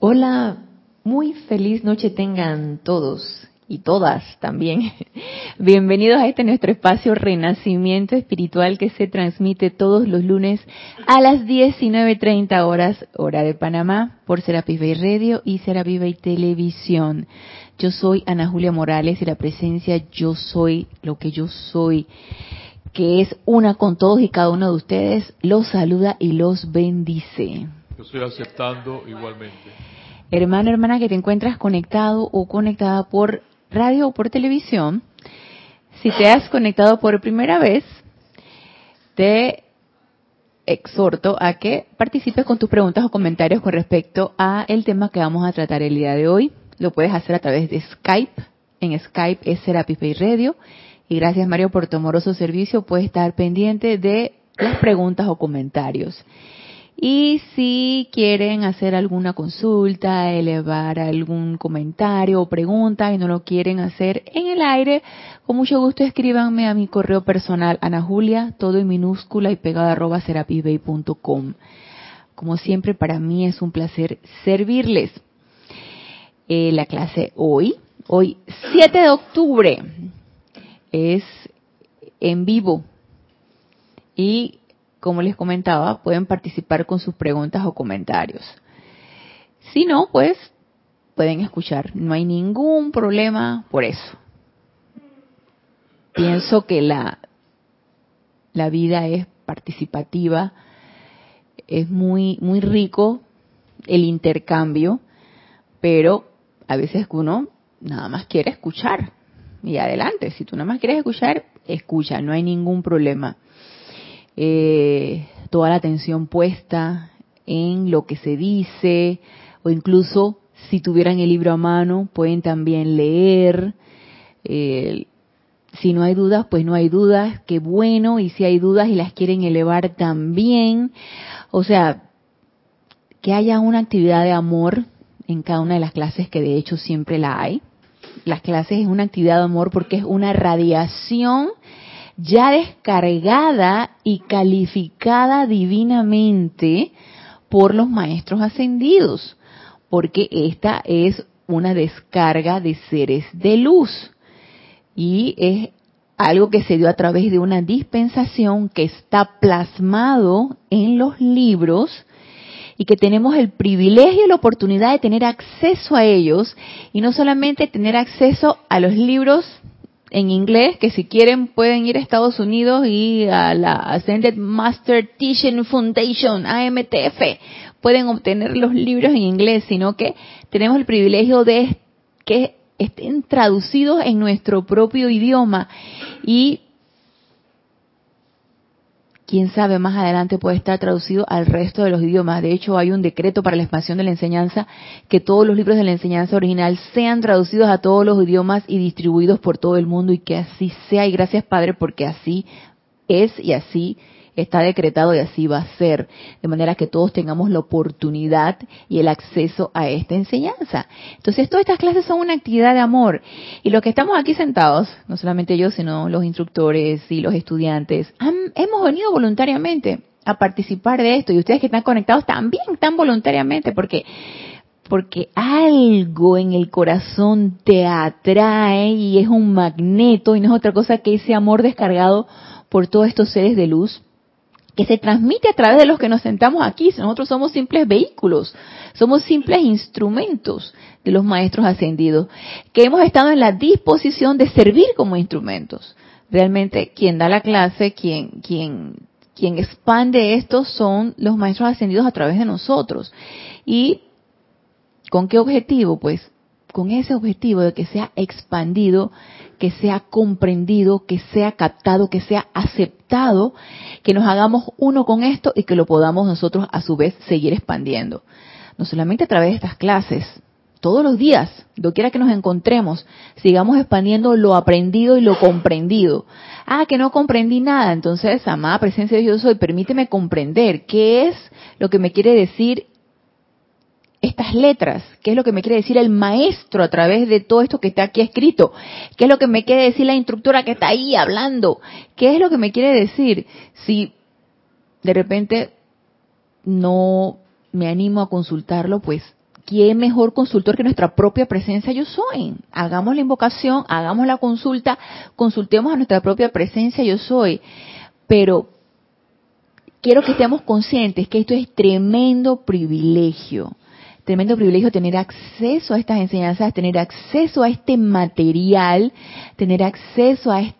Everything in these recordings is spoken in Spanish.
Hola, muy feliz noche tengan todos y todas también. Bienvenidos a este nuestro espacio Renacimiento Espiritual que se transmite todos los lunes a las 19.30 horas, hora de Panamá, por Serapis Bay Radio y Serapis Bay Televisión. Yo soy Ana Julia Morales y la presencia Yo Soy lo que yo soy, que es una con todos y cada uno de ustedes, los saluda y los bendice. Yo estoy aceptando igualmente hermano, hermana que te encuentras conectado o conectada por radio o por televisión, si te has conectado por primera vez, te exhorto a que participes con tus preguntas o comentarios con respecto a el tema que vamos a tratar el día de hoy. Lo puedes hacer a través de Skype. En Skype es Serapis Bay Radio. Y gracias Mario por tu amoroso servicio. Puedes estar pendiente de las preguntas o comentarios. Y si quieren hacer alguna consulta, elevar algún comentario o pregunta y no lo quieren hacer en el aire, con mucho gusto escríbanme a mi correo personal, Ana Julia, todo en minúscula y pegado arroba serapisbay.com. Como siempre, para mí es un placer servirles. Eh, la clase hoy, hoy 7 de octubre, es en vivo. Y como les comentaba, pueden participar con sus preguntas o comentarios. Si no, pues pueden escuchar. No hay ningún problema por eso. Pienso que la, la vida es participativa, es muy, muy rico el intercambio, pero a veces uno nada más quiere escuchar. Y adelante, si tú nada más quieres escuchar, escucha, no hay ningún problema eh, toda la atención puesta en lo que se dice, o incluso si tuvieran el libro a mano, pueden también leer. Eh, si no hay dudas, pues no hay dudas, qué bueno, y si hay dudas y las quieren elevar también. O sea, que haya una actividad de amor en cada una de las clases, que de hecho siempre la hay. Las clases es una actividad de amor porque es una radiación ya descargada y calificada divinamente por los maestros ascendidos, porque esta es una descarga de seres de luz y es algo que se dio a través de una dispensación que está plasmado en los libros y que tenemos el privilegio y la oportunidad de tener acceso a ellos y no solamente tener acceso a los libros en inglés, que si quieren pueden ir a Estados Unidos y a la Ascended Master Teaching Foundation, AMTF, pueden obtener los libros en inglés, sino que tenemos el privilegio de que estén traducidos en nuestro propio idioma. Y quién sabe, más adelante puede estar traducido al resto de los idiomas. De hecho, hay un decreto para la expansión de la enseñanza que todos los libros de la enseñanza original sean traducidos a todos los idiomas y distribuidos por todo el mundo y que así sea. Y gracias, Padre, porque así es y así está decretado y así va a ser, de manera que todos tengamos la oportunidad y el acceso a esta enseñanza. Entonces, todas estas clases son una actividad de amor. Y los que estamos aquí sentados, no solamente yo, sino los instructores y los estudiantes, hemos venido voluntariamente a participar de esto. Y ustedes que están conectados también están voluntariamente, porque porque algo en el corazón te atrae y es un magneto y no es otra cosa que ese amor descargado por todos estos seres de luz que se transmite a través de los que nos sentamos aquí. Nosotros somos simples vehículos, somos simples instrumentos de los maestros ascendidos, que hemos estado en la disposición de servir como instrumentos. Realmente quien da la clase, quien, quien, quien expande esto son los maestros ascendidos a través de nosotros. ¿Y con qué objetivo? Pues con ese objetivo de que sea expandido, que sea comprendido, que sea captado, que sea aceptado, que nos hagamos uno con esto y que lo podamos nosotros a su vez seguir expandiendo. No solamente a través de estas clases, todos los días, quiera que nos encontremos, sigamos expandiendo lo aprendido y lo comprendido. Ah, que no comprendí nada, entonces, amada presencia de Dios soy, permíteme comprender qué es lo que me quiere decir estas letras, qué es lo que me quiere decir el maestro a través de todo esto que está aquí escrito, qué es lo que me quiere decir la instructora que está ahí hablando, qué es lo que me quiere decir si de repente no me animo a consultarlo, pues ¿quién mejor consultor que nuestra propia presencia yo soy? Hagamos la invocación, hagamos la consulta, consultemos a nuestra propia presencia yo soy. Pero quiero que estemos conscientes que esto es tremendo privilegio. Tremendo privilegio tener acceso a estas enseñanzas, tener acceso a este material, tener acceso a,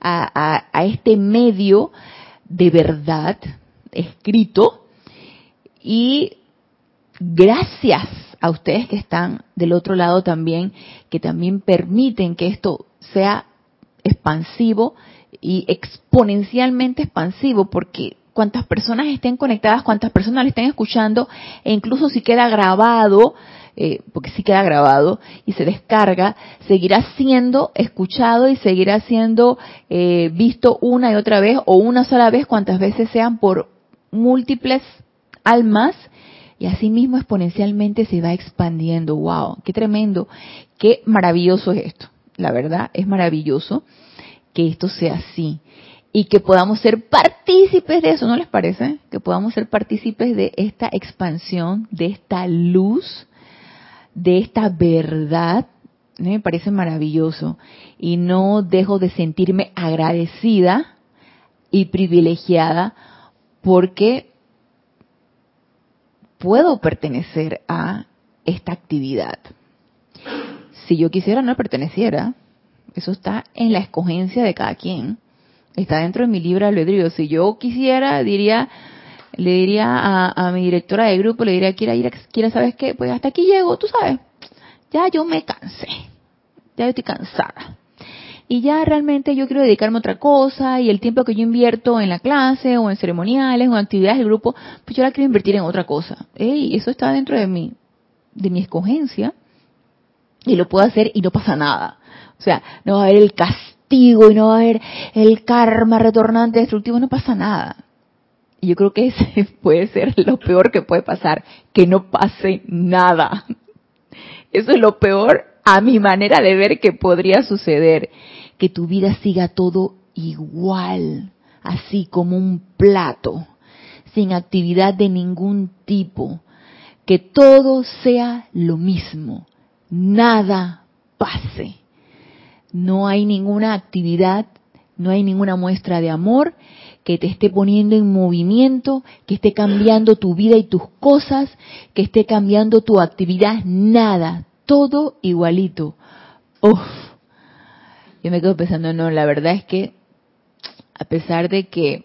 a este medio de verdad escrito. Y gracias a ustedes que están del otro lado también, que también permiten que esto sea expansivo y exponencialmente expansivo, porque cuantas personas estén conectadas, cuantas personas le estén escuchando, e incluso si queda grabado, eh, porque si queda grabado y se descarga, seguirá siendo escuchado y seguirá siendo eh, visto una y otra vez o una sola vez, cuantas veces sean por múltiples almas y así mismo exponencialmente se va expandiendo. ¡Wow! ¡Qué tremendo! ¡Qué maravilloso es esto! La verdad, es maravilloso que esto sea así y que podamos ser partícipes de eso, ¿no les parece? Que podamos ser partícipes de esta expansión, de esta luz, de esta verdad. Me parece maravilloso y no dejo de sentirme agradecida y privilegiada porque puedo pertenecer a esta actividad. Si yo quisiera no perteneciera, eso está en la escogencia de cada quien. Está dentro de mi libre albedrío. Si yo quisiera, diría, le diría a, mi directora de grupo, le diría, quiera ir, quiera, ¿sabes qué? Pues hasta aquí llego, tú sabes. Ya yo me cansé. Ya estoy cansada y ya realmente yo quiero dedicarme a otra cosa y el tiempo que yo invierto en la clase o en ceremoniales o en actividades del grupo, pues yo la quiero invertir en otra cosa. Ey, eso está dentro de mi, de mi escogencia y lo puedo hacer y no pasa nada. O sea, no va a haber el castigo y no va a haber el karma retornante destructivo, no pasa nada. Y yo creo que ese puede ser lo peor que puede pasar, que no pase nada. Eso es lo peor a mi manera de ver que podría suceder que tu vida siga todo igual, así como un plato, sin actividad de ningún tipo, que todo sea lo mismo, nada pase. No hay ninguna actividad, no hay ninguna muestra de amor que te esté poniendo en movimiento, que esté cambiando tu vida y tus cosas, que esté cambiando tu actividad, nada, todo igualito. Uf, yo me quedo pensando, no, la verdad es que a pesar de que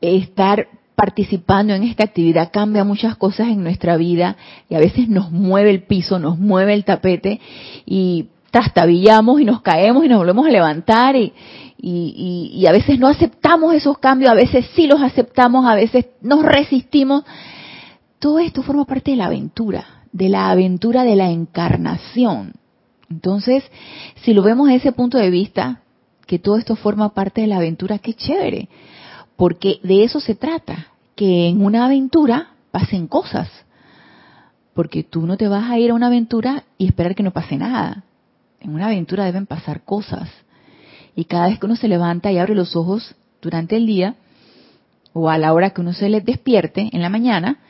estar participando en esta actividad cambia muchas cosas en nuestra vida y a veces nos mueve el piso, nos mueve el tapete y trastabillamos y nos caemos y nos volvemos a levantar y, y, y, a veces no aceptamos esos cambios, a veces sí los aceptamos, a veces nos resistimos. Todo esto forma parte de la aventura, de la aventura de la encarnación. Entonces, si lo vemos desde ese punto de vista, que todo esto forma parte de la aventura, qué chévere, porque de eso se trata, que en una aventura pasen cosas, porque tú no te vas a ir a una aventura y esperar que no pase nada. En una aventura deben pasar cosas. Y cada vez que uno se levanta y abre los ojos durante el día, o a la hora que uno se le despierte en la mañana,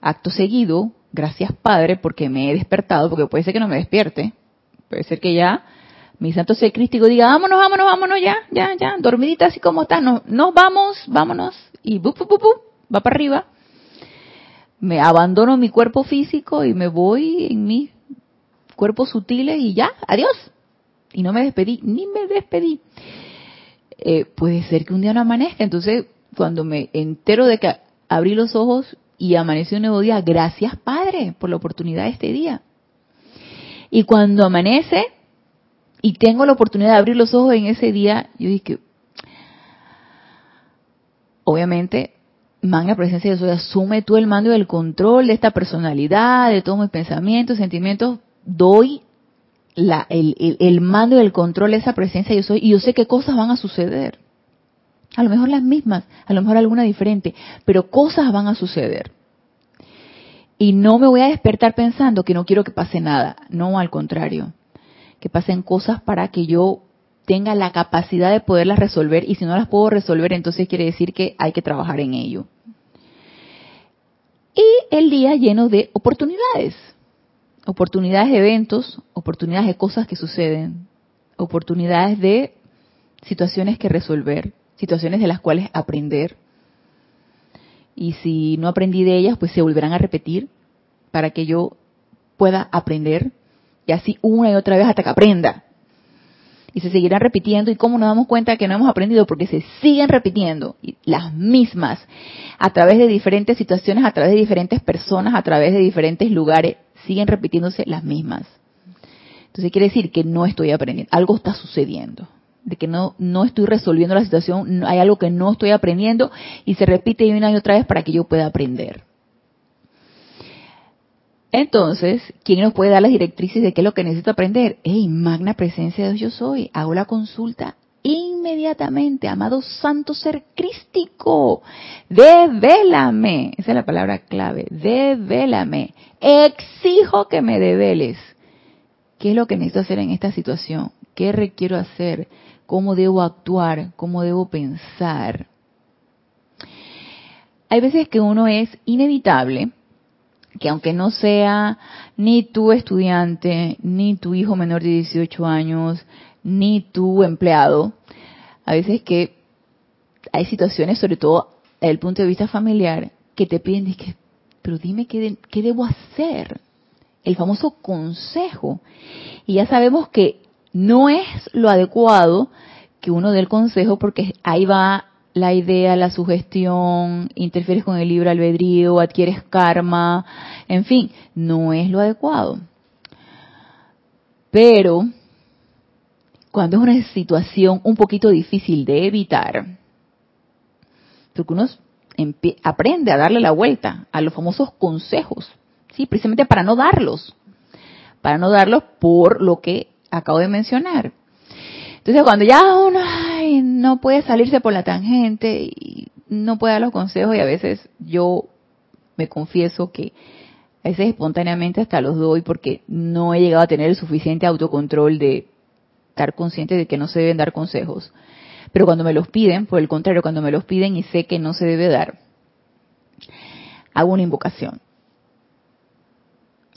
acto seguido, gracias Padre porque me he despertado, porque puede ser que no me despierte, Puede ser que ya mi santo ser crístico diga, vámonos, vámonos, vámonos, ya, ya, ya, dormidita así como está, nos, nos vamos, vámonos, y bu, bu, bu, va para arriba. Me abandono mi cuerpo físico y me voy en mis cuerpos sutiles y ya, adiós. Y no me despedí, ni me despedí. Eh, puede ser que un día no amanezca, entonces cuando me entero de que abrí los ojos y amaneció un nuevo día, gracias Padre por la oportunidad de este día. Y cuando amanece y tengo la oportunidad de abrir los ojos en ese día, yo dije, obviamente, magna presencia de Dios, asume tú el mando y el control de esta personalidad, de todos mis pensamientos, sentimientos, doy la, el, mando y el control de esa presencia yo soy y yo sé qué cosas van a suceder. A lo mejor las mismas, a lo mejor alguna diferente, pero cosas van a suceder. Y no me voy a despertar pensando que no quiero que pase nada. No, al contrario. Que pasen cosas para que yo tenga la capacidad de poderlas resolver. Y si no las puedo resolver, entonces quiere decir que hay que trabajar en ello. el día lleno de oportunidades. Oportunidades de eventos, oportunidades de cosas que suceden, oportunidades de situaciones que resolver, situaciones de las cuales aprender. Y si no aprendí de ellas, pues se volverán a repetir para que yo pueda aprender y así una y otra vez hasta que aprenda. Y se seguirán repitiendo. Y cómo nos damos cuenta que no hemos aprendido porque se siguen repitiendo. Las mismas. A través de diferentes situaciones, a través de diferentes personas, a través de diferentes lugares, siguen repitiéndose las mismas. Entonces quiere decir que no estoy aprendiendo, algo está sucediendo, de que no, no estoy resolviendo la situación, hay algo que no estoy aprendiendo. Y se repite una y otra vez para que yo pueda aprender. Entonces, ¿quién nos puede dar las directrices de qué es lo que necesito aprender? ¡Ey, magna presencia de Dios yo soy! Hago la consulta inmediatamente, amado santo ser crístico, devélame, esa es la palabra clave, devélame, exijo que me develes. ¿Qué es lo que necesito hacer en esta situación? ¿Qué requiero hacer? ¿Cómo debo actuar? ¿Cómo debo pensar? Hay veces que uno es inevitable que aunque no sea ni tu estudiante, ni tu hijo menor de 18 años, ni tu empleado, a veces que hay situaciones, sobre todo desde el punto de vista familiar, que te piden, que, pero dime qué, qué debo hacer. El famoso consejo. Y ya sabemos que no es lo adecuado que uno dé el consejo porque ahí va la idea, la sugestión, interfieres con el libre albedrío, adquieres karma, en fin, no es lo adecuado. Pero cuando es una situación un poquito difícil de evitar, porque uno aprende a darle la vuelta a los famosos consejos, sí, precisamente para no darlos, para no darlos por lo que acabo de mencionar. Entonces, cuando ya uno no puede salirse por la tangente y no puede dar los consejos, y a veces yo me confieso que a veces espontáneamente hasta los doy porque no he llegado a tener el suficiente autocontrol de estar consciente de que no se deben dar consejos. Pero cuando me los piden, por el contrario, cuando me los piden y sé que no se debe dar, hago una invocación.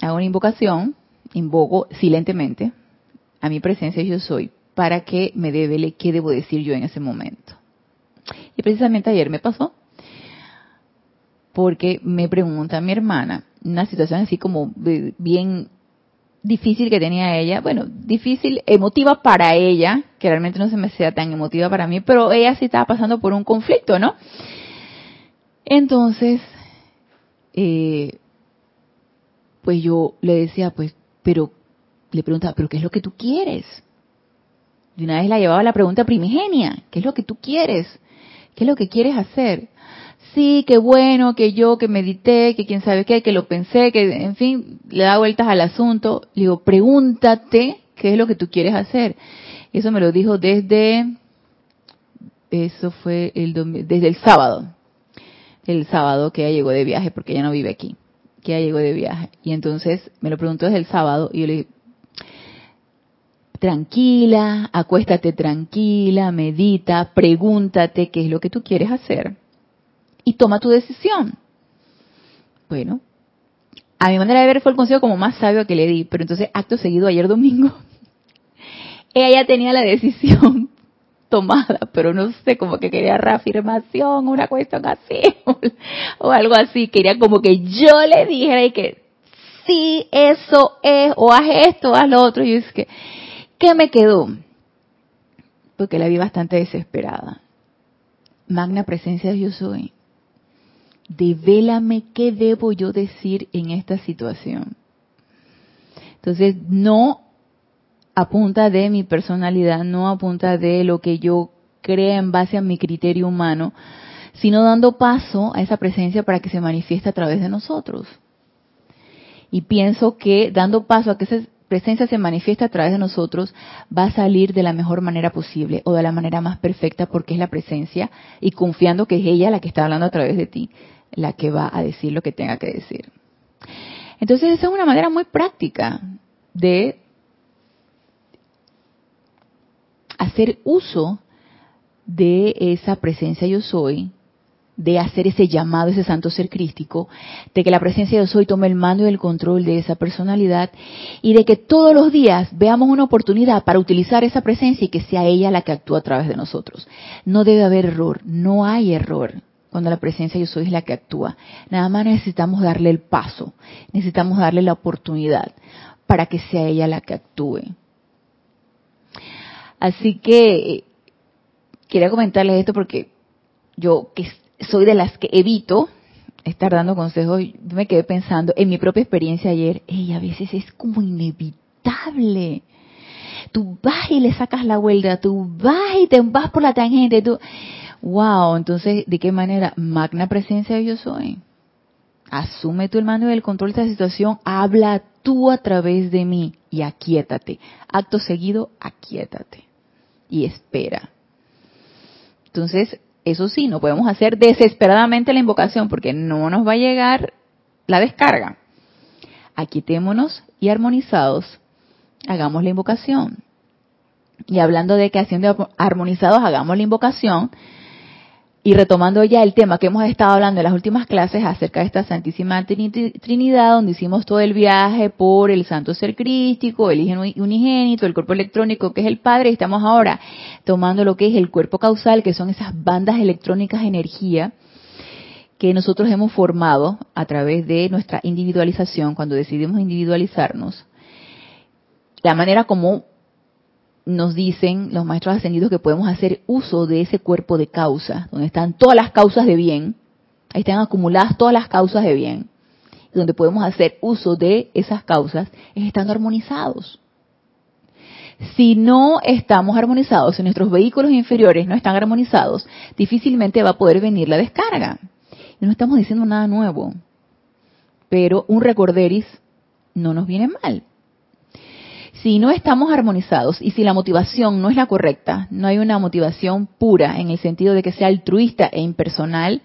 Hago una invocación, invoco silentemente a mi presencia yo soy para que me devele qué debo decir yo en ese momento. Y precisamente ayer me pasó, porque me pregunta mi hermana, una situación así como bien difícil que tenía ella, bueno, difícil, emotiva para ella, que realmente no se me sea tan emotiva para mí, pero ella sí estaba pasando por un conflicto, ¿no? Entonces, eh, pues yo le decía, pues, pero, le preguntaba, pero ¿qué es lo que tú quieres? De una vez la llevaba la pregunta primigenia, ¿qué es lo que tú quieres? ¿Qué es lo que quieres hacer? Sí, qué bueno, que yo, que medité, que quién sabe qué, que lo pensé, que en fin, le da vueltas al asunto. Le digo, pregúntate qué es lo que tú quieres hacer. Eso me lo dijo desde, eso fue el desde el sábado. El sábado que ella llegó de viaje, porque ella no vive aquí, que ella llegó de viaje. Y entonces me lo preguntó desde el sábado y yo le dije, tranquila, acuéstate tranquila, medita, pregúntate qué es lo que tú quieres hacer y toma tu decisión. Bueno, a mi manera de ver fue el consejo como más sabio que le di, pero entonces acto seguido ayer domingo, ella ya tenía la decisión tomada, pero no sé, como que quería reafirmación, una cuestión así, o algo así, quería como que yo le dijera y que sí, eso es, o haz esto, haz lo otro, y es que, ¿Qué me quedó? Porque la vi bastante desesperada. Magna presencia de yo soy. Devélame qué debo yo decir en esta situación. Entonces, no apunta de mi personalidad, no apunta de lo que yo crea en base a mi criterio humano, sino dando paso a esa presencia para que se manifieste a través de nosotros. Y pienso que dando paso a que ese presencia se manifiesta a través de nosotros, va a salir de la mejor manera posible o de la manera más perfecta porque es la presencia y confiando que es ella la que está hablando a través de ti, la que va a decir lo que tenga que decir. Entonces esa es una manera muy práctica de hacer uso de esa presencia yo soy, de hacer ese llamado, ese santo ser crístico, de que la presencia de Dios hoy tome el mando y el control de esa personalidad y de que todos los días veamos una oportunidad para utilizar esa presencia y que sea ella la que actúa a través de nosotros. No debe haber error, no hay error cuando la presencia de Dios hoy es la que actúa. Nada más necesitamos darle el paso, necesitamos darle la oportunidad para que sea ella la que actúe. Así que quería comentarles esto porque yo que soy de las que evito estar dando consejos, yo me quedé pensando en mi propia experiencia ayer, y a veces es como inevitable. Tú vas y le sacas la vuelta, tú vas y te vas por la tangente, tú, wow, entonces, ¿de qué manera? Magna presencia yo soy. Asume tú el mando del control de esta situación, habla tú a través de mí y aquíétate. Acto seguido, aquíétate y espera. Entonces, eso sí, no podemos hacer desesperadamente la invocación porque no nos va a llegar la descarga. Aquietémonos y armonizados, hagamos la invocación. Y hablando de que haciendo armonizados, hagamos la invocación, y retomando ya el tema que hemos estado hablando en las últimas clases acerca de esta Santísima Trinidad, donde hicimos todo el viaje por el Santo Ser Crístico, el Unigénito, el cuerpo electrónico que es el Padre, estamos ahora tomando lo que es el cuerpo causal, que son esas bandas electrónicas de energía que nosotros hemos formado a través de nuestra individualización, cuando decidimos individualizarnos. La manera como nos dicen los maestros ascendidos que podemos hacer uso de ese cuerpo de causa, donde están todas las causas de bien, ahí están acumuladas todas las causas de bien, donde podemos hacer uso de esas causas, es estando armonizados. Si no estamos armonizados, si nuestros vehículos inferiores no están armonizados, difícilmente va a poder venir la descarga. Y no estamos diciendo nada nuevo, pero un recorderis no nos viene mal si no estamos armonizados y si la motivación no es la correcta, no hay una motivación pura en el sentido de que sea altruista e impersonal,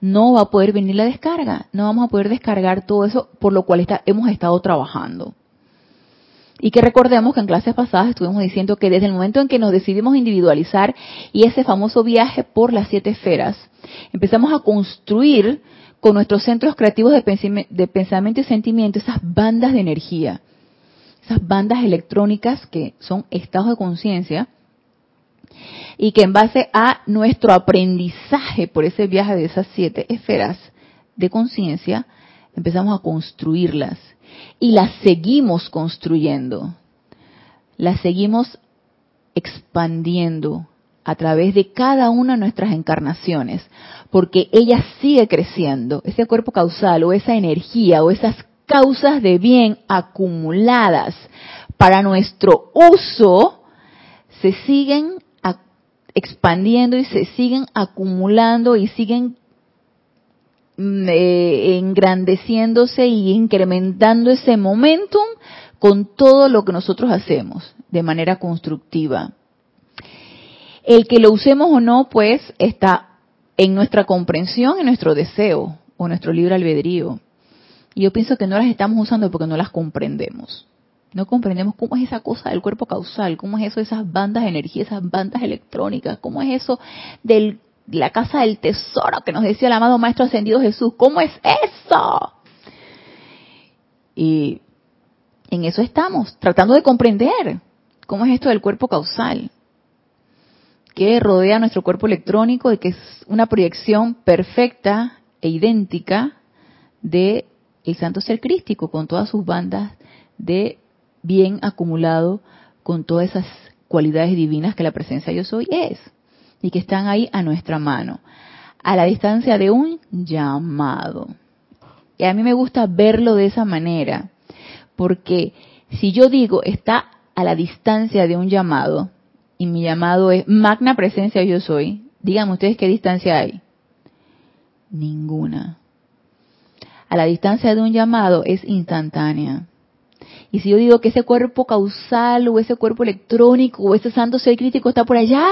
no va a poder venir la descarga, no vamos a poder descargar todo eso por lo cual hemos estado trabajando. Y que recordemos que en clases pasadas estuvimos diciendo que desde el momento en que nos decidimos individualizar y ese famoso viaje por las siete esferas, empezamos a construir con nuestros centros creativos de pensamiento y sentimiento esas bandas de energía esas bandas electrónicas que son estados de conciencia y que en base a nuestro aprendizaje por ese viaje de esas siete esferas de conciencia, empezamos a construirlas. Y las seguimos construyendo, las seguimos expandiendo a través de cada una de nuestras encarnaciones, porque ella sigue creciendo, ese cuerpo causal o esa energía o esas causas de bien acumuladas para nuestro uso se siguen expandiendo y se siguen acumulando y siguen mm, eh, engrandeciéndose y incrementando ese momentum con todo lo que nosotros hacemos de manera constructiva. El que lo usemos o no, pues, está en nuestra comprensión, en nuestro deseo o nuestro libre albedrío. Y yo pienso que no las estamos usando porque no las comprendemos. No comprendemos cómo es esa cosa del cuerpo causal, cómo es eso de esas bandas de energía, esas bandas electrónicas, cómo es eso de la casa del tesoro que nos decía el amado Maestro Ascendido Jesús, cómo es eso. Y en eso estamos, tratando de comprender cómo es esto del cuerpo causal, que rodea nuestro cuerpo electrónico y que es una proyección perfecta e idéntica de el santo ser crístico con todas sus bandas de bien acumulado con todas esas cualidades divinas que la presencia yo soy es y que están ahí a nuestra mano, a la distancia de un llamado. Y a mí me gusta verlo de esa manera, porque si yo digo está a la distancia de un llamado, y mi llamado es magna presencia yo soy, díganme ustedes qué distancia hay. Ninguna a la distancia de un llamado es instantánea. Y si yo digo que ese cuerpo causal o ese cuerpo electrónico o ese santo ser crítico está por allá,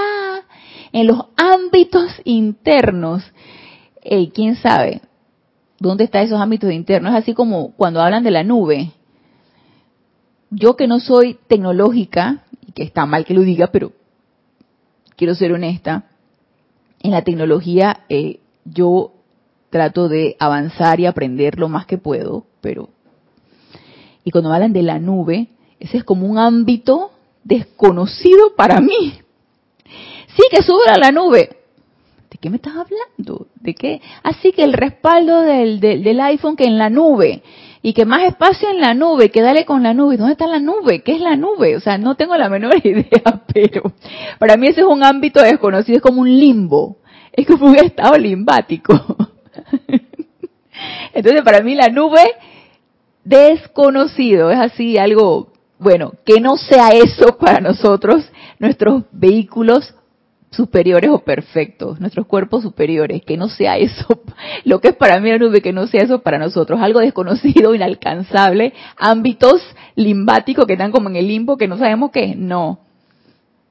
en los ámbitos internos, ¿quién sabe dónde están esos ámbitos internos? Es así como cuando hablan de la nube. Yo que no soy tecnológica, y que está mal que lo diga, pero quiero ser honesta, en la tecnología eh, yo trato de avanzar y aprender lo más que puedo, pero... Y cuando hablan de la nube, ese es como un ámbito desconocido para mí. Sí, que sube a la nube. ¿De qué me estás hablando? ¿De qué? Así que el respaldo del, del, iPhone que en la nube y que más espacio en la nube, que dale con la nube. ¿Dónde está la nube? ¿Qué es la nube? O sea, no tengo la menor idea, pero para mí ese es un ámbito desconocido, es como un limbo, es como un estado limbático. Entonces, para mí la nube desconocido es así algo, bueno, que no sea eso para nosotros, nuestros vehículos superiores o perfectos, nuestros cuerpos superiores, que no sea eso, lo que es para mí la nube, que no sea eso para nosotros, algo desconocido, inalcanzable, ámbitos limbáticos que están como en el limbo que no sabemos qué es, no.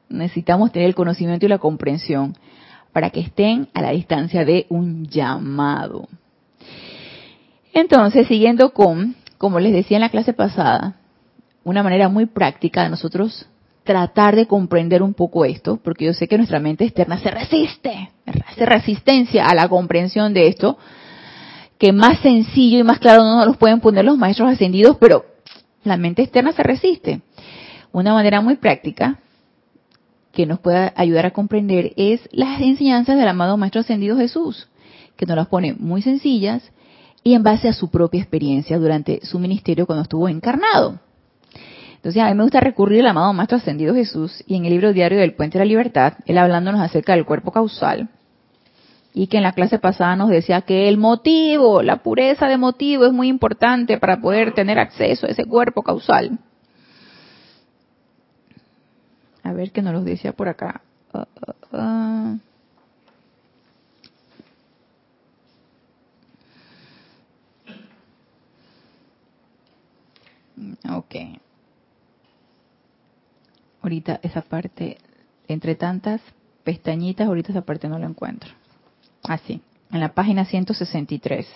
Necesitamos tener el conocimiento y la comprensión para que estén a la distancia de un llamado. Entonces, siguiendo con, como les decía en la clase pasada, una manera muy práctica de nosotros tratar de comprender un poco esto, porque yo sé que nuestra mente externa se resiste, hace resistencia a la comprensión de esto, que más sencillo y más claro no nos lo pueden poner los maestros ascendidos, pero la mente externa se resiste. Una manera muy práctica que nos pueda ayudar a comprender es las enseñanzas del amado Maestro Ascendido Jesús, que nos las pone muy sencillas y en base a su propia experiencia durante su ministerio cuando estuvo encarnado. Entonces, a mí me gusta recurrir al amado Maestro Ascendido Jesús y en el libro diario del Puente de la Libertad, él hablándonos acerca del cuerpo causal, y que en la clase pasada nos decía que el motivo, la pureza de motivo es muy importante para poder tener acceso a ese cuerpo causal. A ver qué nos lo decía por acá. Uh. Ok ahorita esa parte, entre tantas pestañitas, ahorita esa parte no la encuentro. Así, en la página 163.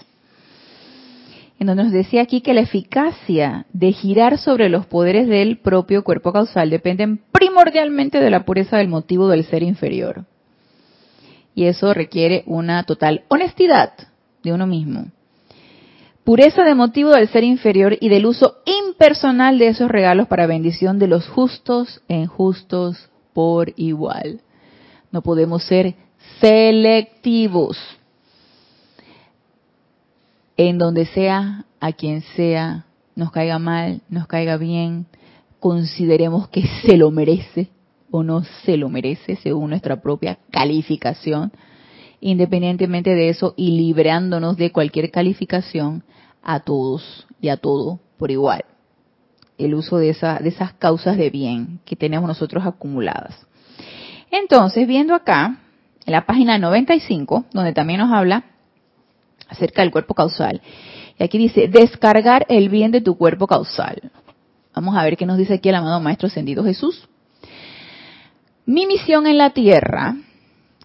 En donde nos decía aquí que la eficacia de girar sobre los poderes del propio cuerpo causal dependen primordialmente de la pureza del motivo del ser inferior. Y eso requiere una total honestidad de uno mismo pureza de motivo del ser inferior y del uso impersonal de esos regalos para bendición de los justos e injustos por igual. No podemos ser selectivos. En donde sea, a quien sea, nos caiga mal, nos caiga bien, consideremos que se lo merece o no se lo merece según nuestra propia calificación. Independientemente de eso y librándonos de cualquier calificación, a todos y a todo por igual. El uso de, de esas causas de bien que tenemos nosotros acumuladas. Entonces, viendo acá, en la página 95, donde también nos habla acerca del cuerpo causal, y aquí dice, descargar el bien de tu cuerpo causal. Vamos a ver qué nos dice aquí el amado Maestro Ascendido Jesús. Mi misión en la tierra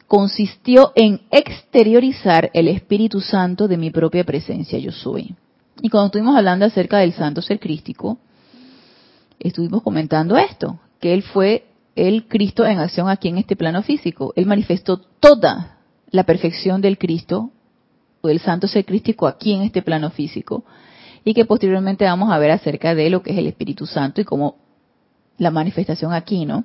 consistió en exteriorizar el Espíritu Santo de mi propia presencia yo soy. Y cuando estuvimos hablando acerca del santo ser crístico, estuvimos comentando esto, que él fue el Cristo en acción aquí en este plano físico. Él manifestó toda la perfección del Cristo o del santo ser crístico aquí en este plano físico y que posteriormente vamos a ver acerca de lo que es el Espíritu Santo y cómo la manifestación aquí, ¿no?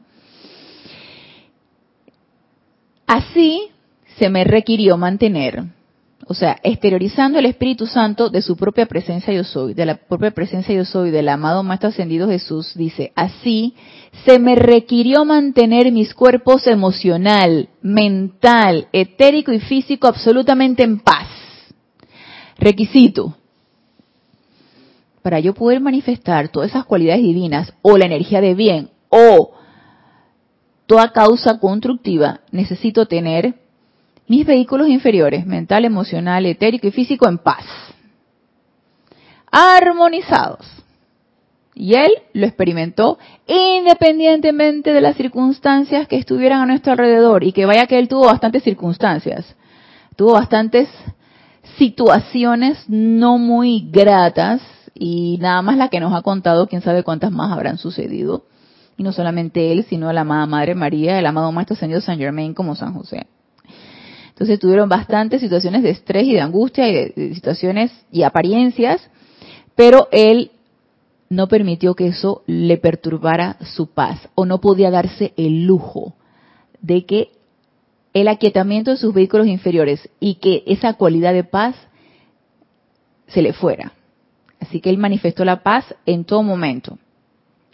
Así se me requirió mantener o sea, exteriorizando el Espíritu Santo de su propia presencia yo soy, de la propia presencia yo soy, del amado Maestro Ascendido Jesús, dice, así se me requirió mantener mis cuerpos emocional, mental, etérico y físico absolutamente en paz. Requisito. Para yo poder manifestar todas esas cualidades divinas o la energía de bien o toda causa constructiva, necesito tener mis vehículos inferiores, mental, emocional, etérico y físico, en paz. Armonizados. Y él lo experimentó independientemente de las circunstancias que estuvieran a nuestro alrededor. Y que vaya que él tuvo bastantes circunstancias. Tuvo bastantes situaciones no muy gratas. Y nada más la que nos ha contado, quién sabe cuántas más habrán sucedido. Y no solamente él, sino la amada Madre María, el amado Maestro Señor San Germain como San José. Entonces tuvieron bastantes situaciones de estrés y de angustia y de, situaciones y apariencias, pero él no permitió que eso le perturbara su paz o no podía darse el lujo de que el aquietamiento de sus vehículos inferiores y que esa cualidad de paz se le fuera. Así que él manifestó la paz en todo momento.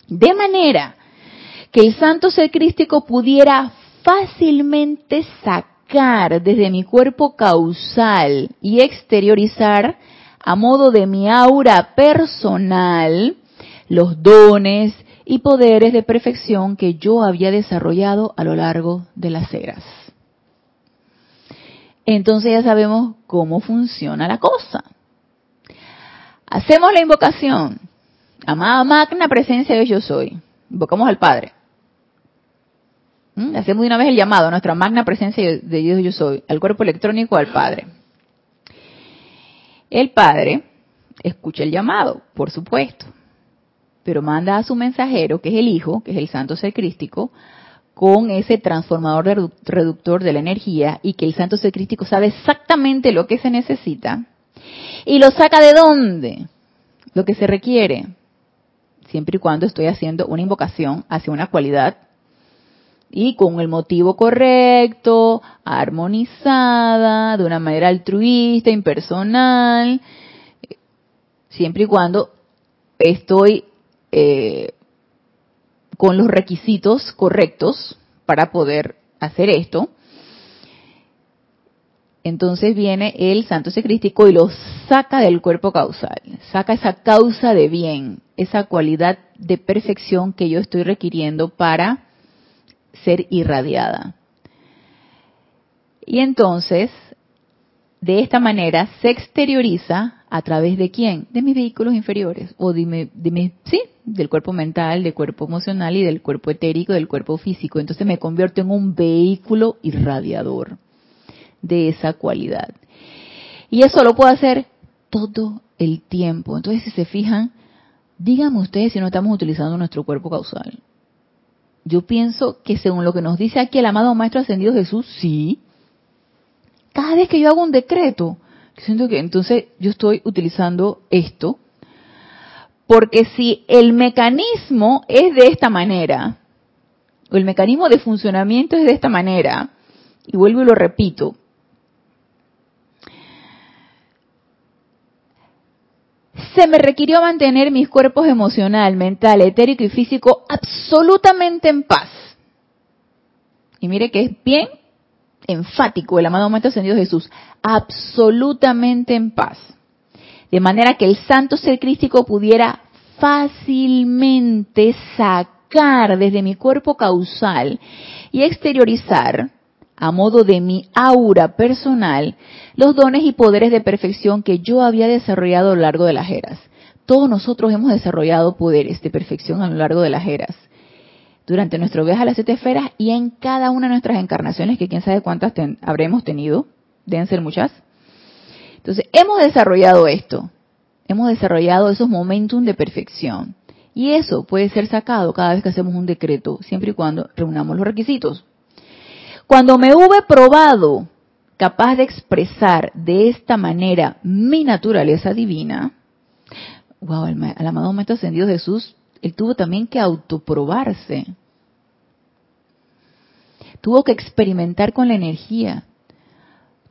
De manera que el santo ser crístico pudiera fácilmente sacar desde mi cuerpo causal y exteriorizar a modo de mi aura personal los dones y poderes de perfección que yo había desarrollado a lo largo de las eras. Entonces ya sabemos cómo funciona la cosa. Hacemos la invocación. Amada magna presencia de yo soy. Invocamos al Padre. ¿Mm? Hacemos de una vez el llamado a nuestra magna presencia de Dios yo soy, al cuerpo electrónico, al Padre. El Padre escucha el llamado, por supuesto, pero manda a su mensajero, que es el Hijo, que es el Santo Ser Crístico, con ese transformador reductor de la energía y que el Santo Ser sabe exactamente lo que se necesita y lo saca de dónde, lo que se requiere, siempre y cuando estoy haciendo una invocación hacia una cualidad y con el motivo correcto, armonizada, de una manera altruista, impersonal, siempre y cuando estoy eh, con los requisitos correctos para poder hacer esto. Entonces viene el santo secrístico y lo saca del cuerpo causal, saca esa causa de bien, esa cualidad de perfección que yo estoy requiriendo para ser irradiada. Y entonces, de esta manera, se exterioriza a través de quién? De mis vehículos inferiores, o de, de sí, del cuerpo mental, del cuerpo emocional y del cuerpo etérico, del cuerpo físico. Entonces me convierto en un vehículo irradiador de esa cualidad. Y eso lo puedo hacer todo el tiempo. Entonces, si se fijan, díganme ustedes si no estamos utilizando nuestro cuerpo causal. Yo pienso que según lo que nos dice aquí el amado Maestro Ascendido Jesús, sí. Cada vez que yo hago un decreto, siento que entonces yo estoy utilizando esto, porque si el mecanismo es de esta manera, o el mecanismo de funcionamiento es de esta manera, y vuelvo y lo repito, se me requirió mantener mis cuerpos emocional, mental, etérico y físico absolutamente en paz. Y mire que es bien enfático el amado momento ascendido Jesús, absolutamente en paz. De manera que el santo ser crístico pudiera fácilmente sacar desde mi cuerpo causal y exteriorizar a modo de mi aura personal los dones y poderes de perfección que yo había desarrollado a lo largo de las eras. Todos nosotros hemos desarrollado poderes de perfección a lo largo de las eras durante nuestro viaje a las siete esferas y en cada una de nuestras encarnaciones, que quién sabe cuántas habremos tenido, deben ser muchas. Entonces, hemos desarrollado esto, hemos desarrollado esos momentos de perfección. Y eso puede ser sacado cada vez que hacemos un decreto, siempre y cuando reunamos los requisitos. Cuando me hube probado capaz de expresar de esta manera mi naturaleza divina, wow, el, el amado Maestro Ascendido Jesús él tuvo también que autoprobarse. Tuvo que experimentar con la energía.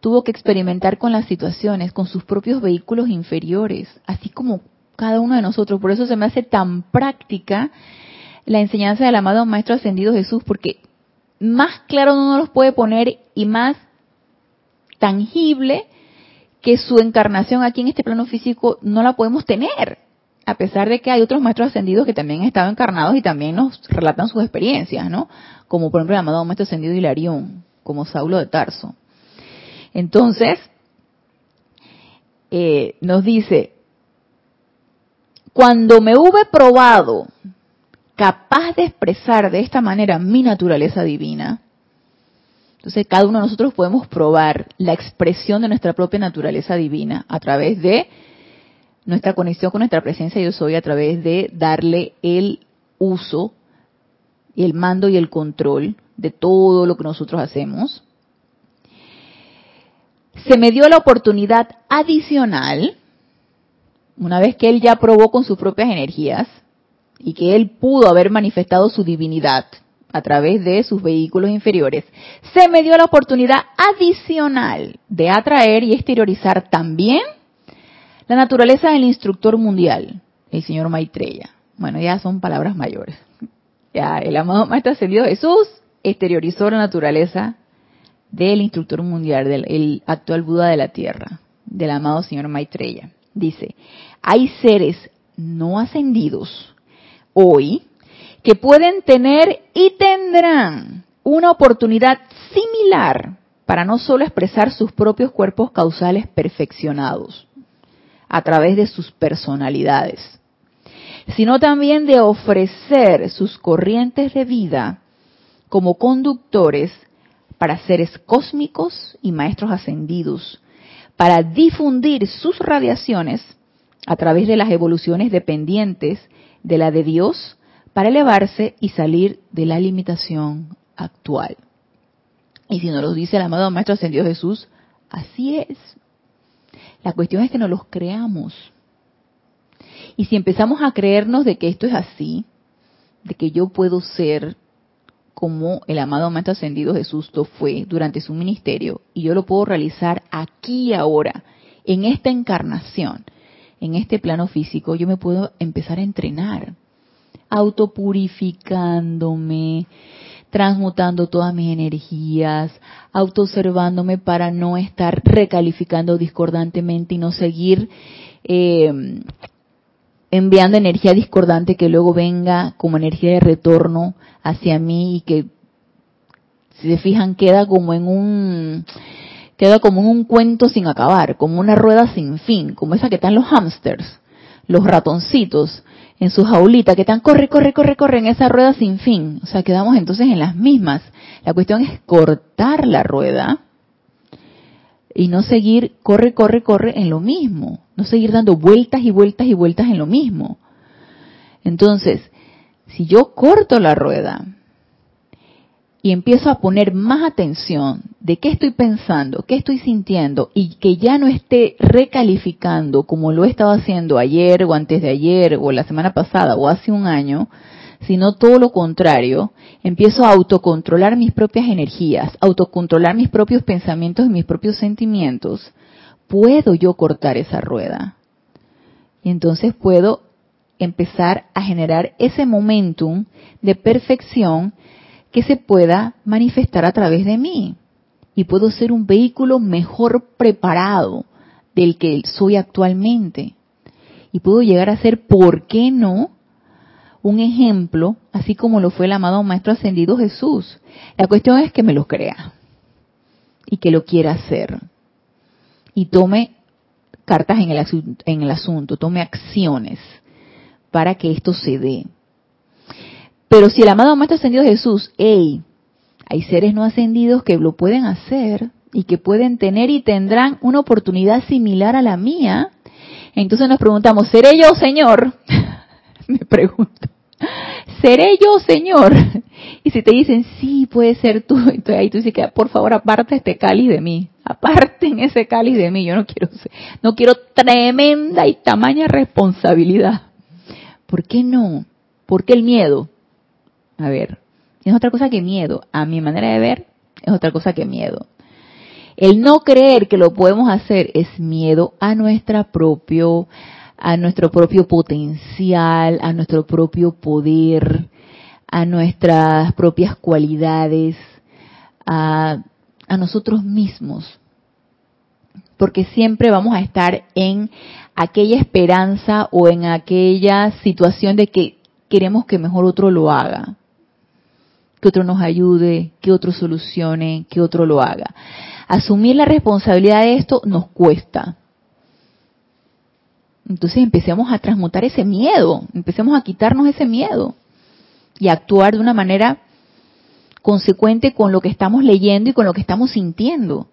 Tuvo que experimentar con las situaciones, con sus propios vehículos inferiores, así como cada uno de nosotros. Por eso se me hace tan práctica la enseñanza del amado Maestro Ascendido Jesús, porque más claro no nos los puede poner y más tangible que su encarnación aquí en este plano físico no la podemos tener a pesar de que hay otros maestros ascendidos que también han estado encarnados y también nos relatan sus experiencias, ¿no? Como por ejemplo el amado maestro ascendido Hilarión, como Saulo de Tarso. Entonces, eh, nos dice, cuando me hube probado capaz de expresar de esta manera mi naturaleza divina, entonces cada uno de nosotros podemos probar la expresión de nuestra propia naturaleza divina a través de nuestra conexión con nuestra presencia yo soy a través de darle el uso, el mando y el control de todo lo que nosotros hacemos. se me dio la oportunidad adicional, una vez que él ya probó con sus propias energías y que él pudo haber manifestado su divinidad a través de sus vehículos inferiores, se me dio la oportunidad adicional de atraer y exteriorizar también la naturaleza del instructor mundial, el señor Maitreya. Bueno, ya son palabras mayores. Ya el amado Maestro Ascendido Jesús exteriorizó la naturaleza del instructor mundial, del actual Buda de la Tierra, del amado señor Maitreya. Dice, hay seres no ascendidos hoy que pueden tener y tendrán una oportunidad similar para no solo expresar sus propios cuerpos causales perfeccionados a través de sus personalidades, sino también de ofrecer sus corrientes de vida como conductores para seres cósmicos y maestros ascendidos, para difundir sus radiaciones a través de las evoluciones dependientes de la de Dios, para elevarse y salir de la limitación actual. Y si nos lo dice el amado Maestro Ascendido Jesús, así es. La cuestión es que no los creamos. Y si empezamos a creernos de que esto es así, de que yo puedo ser como el amado Maestro Ascendido Jesús lo fue durante su ministerio y yo lo puedo realizar aquí ahora, en esta encarnación, en este plano físico, yo me puedo empezar a entrenar, autopurificándome, transmutando todas mis energías, autoobservándome para no estar recalificando discordantemente y no seguir eh, enviando energía discordante que luego venga como energía de retorno hacia mí y que si se fijan queda como en un queda como en un cuento sin acabar, como una rueda sin fin, como esa que están los hamsters, los ratoncitos en su jaulita que están corre, corre, corre, corre en esa rueda sin fin. O sea, quedamos entonces en las mismas. La cuestión es cortar la rueda y no seguir corre, corre, corre en lo mismo, no seguir dando vueltas y vueltas y vueltas en lo mismo. Entonces, si yo corto la rueda y empiezo a poner más atención de qué estoy pensando, qué estoy sintiendo y que ya no esté recalificando como lo he estado haciendo ayer o antes de ayer o la semana pasada o hace un año, sino todo lo contrario, empiezo a autocontrolar mis propias energías, autocontrolar mis propios pensamientos y mis propios sentimientos, puedo yo cortar esa rueda. Y entonces puedo empezar a generar ese momentum de perfección que se pueda manifestar a través de mí. Y puedo ser un vehículo mejor preparado del que soy actualmente. Y puedo llegar a ser, ¿por qué no? un ejemplo, así como lo fue el amado Maestro Ascendido Jesús. La cuestión es que me lo crea y que lo quiera hacer. Y tome cartas en el, en el asunto, tome acciones para que esto se dé. Pero si el amado Maestro Ascendido Jesús, hey, hay seres no ascendidos que lo pueden hacer y que pueden tener y tendrán una oportunidad similar a la mía, entonces nos preguntamos, ¿seré yo, Señor? Me pregunto. ¿Seré yo, Señor? Y si te dicen, sí, puede ser tú, entonces ahí tú dices, que por favor, aparte este cáliz de mí. Aparten ese cáliz de mí. Yo no quiero, no quiero tremenda y tamaña responsabilidad. ¿Por qué no? ¿Por qué el miedo? A ver, es otra cosa que miedo. A mi manera de ver, es otra cosa que miedo. El no creer que lo podemos hacer es miedo a nuestra propio a nuestro propio potencial, a nuestro propio poder, a nuestras propias cualidades, a, a nosotros mismos. Porque siempre vamos a estar en aquella esperanza o en aquella situación de que queremos que mejor otro lo haga, que otro nos ayude, que otro solucione, que otro lo haga. Asumir la responsabilidad de esto nos cuesta, entonces empecemos a transmutar ese miedo, empecemos a quitarnos ese miedo y a actuar de una manera consecuente con lo que estamos leyendo y con lo que estamos sintiendo.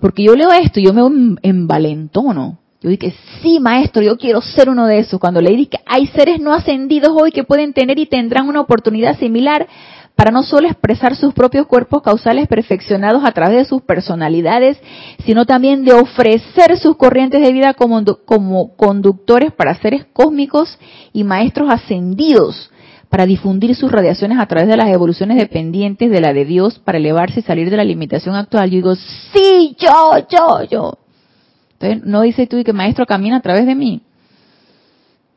Porque yo leo esto y yo me envalentono. Yo dije, sí, maestro, yo quiero ser uno de esos. Cuando leí que hay seres no ascendidos hoy que pueden tener y tendrán una oportunidad similar, para no solo expresar sus propios cuerpos causales perfeccionados a través de sus personalidades, sino también de ofrecer sus corrientes de vida como, conductores para seres cósmicos y maestros ascendidos, para difundir sus radiaciones a través de las evoluciones dependientes de la de Dios, para elevarse y salir de la limitación actual. Yo digo, sí, yo, yo, yo. Entonces, no dice tú que maestro camina a través de mí.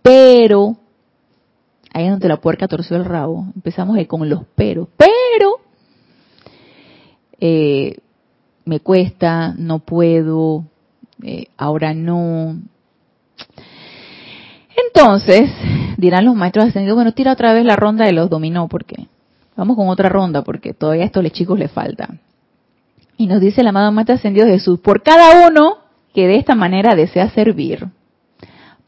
Pero Ahí es donde la puerca torció el rabo. Empezamos con los pero. Pero eh, me cuesta, no puedo, eh, ahora no. Entonces, dirán los maestros ascendidos, bueno, tira otra vez la ronda de los dominó, porque vamos con otra ronda, porque todavía a estos chicos les falta. Y nos dice el amado maestro ascendido Jesús, por cada uno que de esta manera desea servir,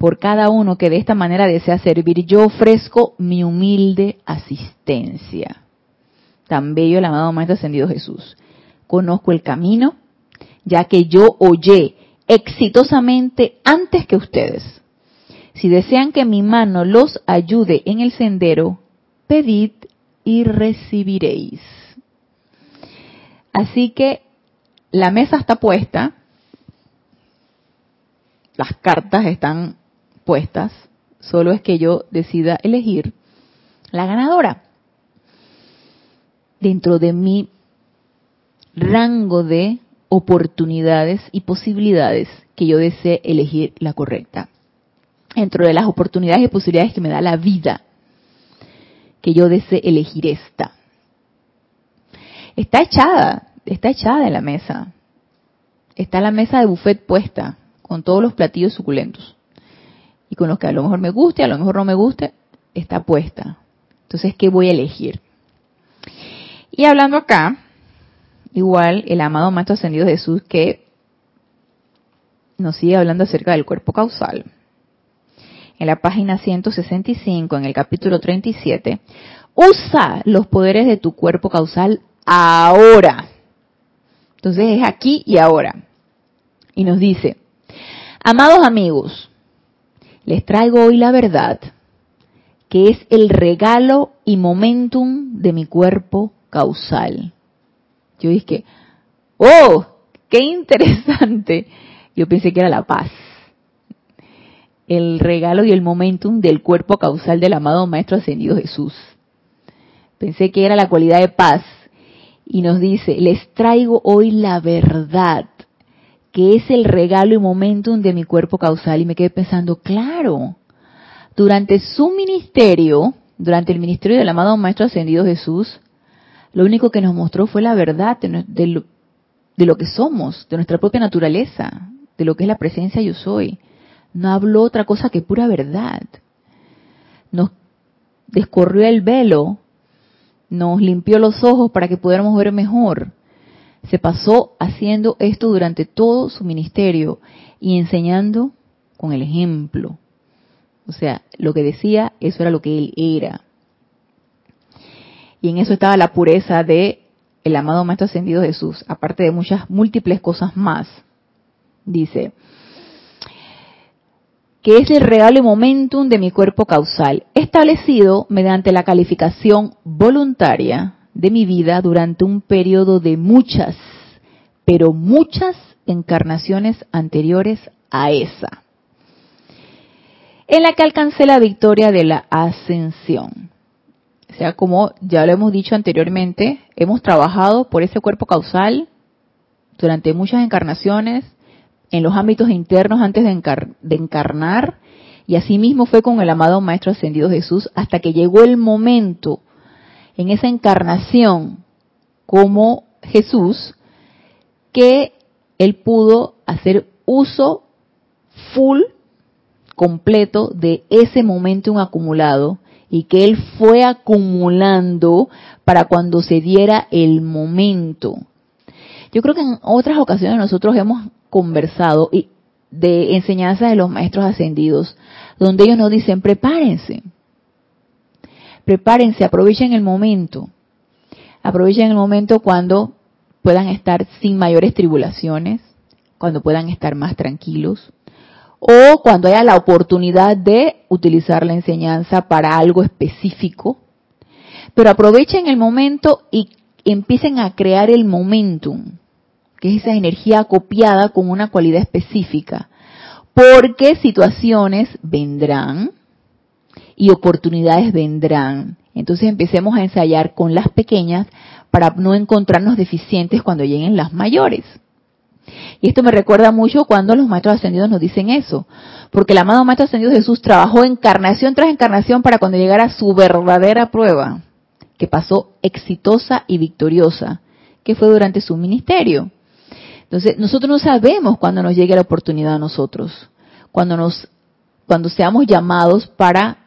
por cada uno que de esta manera desea servir, yo ofrezco mi humilde asistencia. Tan bello el amado Maestro Ascendido Jesús. Conozco el camino, ya que yo oye exitosamente antes que ustedes. Si desean que mi mano los ayude en el sendero, pedid y recibiréis. Así que la mesa está puesta, las cartas están solo es que yo decida elegir la ganadora. Dentro de mi rango de oportunidades y posibilidades que yo desee elegir la correcta. Dentro de las oportunidades y posibilidades que me da la vida, que yo desee elegir esta. Está echada, está echada en la mesa. Está la mesa de buffet puesta, con todos los platillos suculentos y con los que a lo mejor me guste, a lo mejor no me guste, está puesta. Entonces, ¿qué voy a elegir? Y hablando acá, igual el amado Maestro Ascendido Jesús que nos sigue hablando acerca del cuerpo causal. En la página 165, en el capítulo 37, usa los poderes de tu cuerpo causal ahora. Entonces es aquí y ahora. Y nos dice, amados amigos, les traigo hoy la verdad, que es el regalo y momentum de mi cuerpo causal. Yo dije, oh, qué interesante. Yo pensé que era la paz. El regalo y el momentum del cuerpo causal del amado Maestro Ascendido Jesús. Pensé que era la cualidad de paz. Y nos dice, les traigo hoy la verdad, que es el regalo y momentum de mi cuerpo causal. Y me quedé pensando, claro, durante su ministerio, durante el ministerio del amado Maestro Ascendido Jesús, lo único que nos mostró fue la verdad de, lo, de lo que somos, de nuestra propia naturaleza, de lo que es la presencia yo soy. No habló otra cosa que pura verdad. Nos descorrió el velo, nos limpió los ojos para que pudiéramos ver mejor se pasó haciendo esto durante todo su ministerio y enseñando con el ejemplo. O sea, lo que decía, eso era lo que él era. Y en eso estaba la pureza de el amado Maestro Ascendido Jesús, aparte de muchas múltiples cosas más. Dice, que es el regalo y momentum de mi cuerpo causal, establecido mediante la calificación voluntaria de mi vida durante un periodo de muchas, pero muchas encarnaciones anteriores a esa, en la que alcancé la victoria de la ascensión. O sea, como ya lo hemos dicho anteriormente, hemos trabajado por ese cuerpo causal durante muchas encarnaciones, en los ámbitos internos antes de, de encarnar, y asimismo fue con el amado Maestro Ascendido Jesús hasta que llegó el momento en esa encarnación como Jesús, que él pudo hacer uso full, completo de ese momentum acumulado y que él fue acumulando para cuando se diera el momento. Yo creo que en otras ocasiones nosotros hemos conversado de enseñanzas de los maestros ascendidos, donde ellos nos dicen, prepárense, prepárense, aprovechen el momento. Aprovechen el momento cuando puedan estar sin mayores tribulaciones, cuando puedan estar más tranquilos, o cuando haya la oportunidad de utilizar la enseñanza para algo específico, Pero aprovechen el momento y empiecen a crear el momentum, que es esa energía acopiada con una cualidad específica. Porque situaciones vendrán y oportunidades vendrán. Entonces empecemos a ensayar con las pequeñas para no encontrarnos deficientes cuando lleguen las mayores. Y esto me recuerda mucho cuando los maestros ascendidos nos dicen eso, porque el amado maestro ascendido Jesús trabajó encarnación tras encarnación para cuando llegara su verdadera prueba, que pasó exitosa y victoriosa, que fue durante su ministerio. Entonces, nosotros no sabemos cuándo nos llegue la oportunidad a nosotros, cuando nos cuando seamos llamados para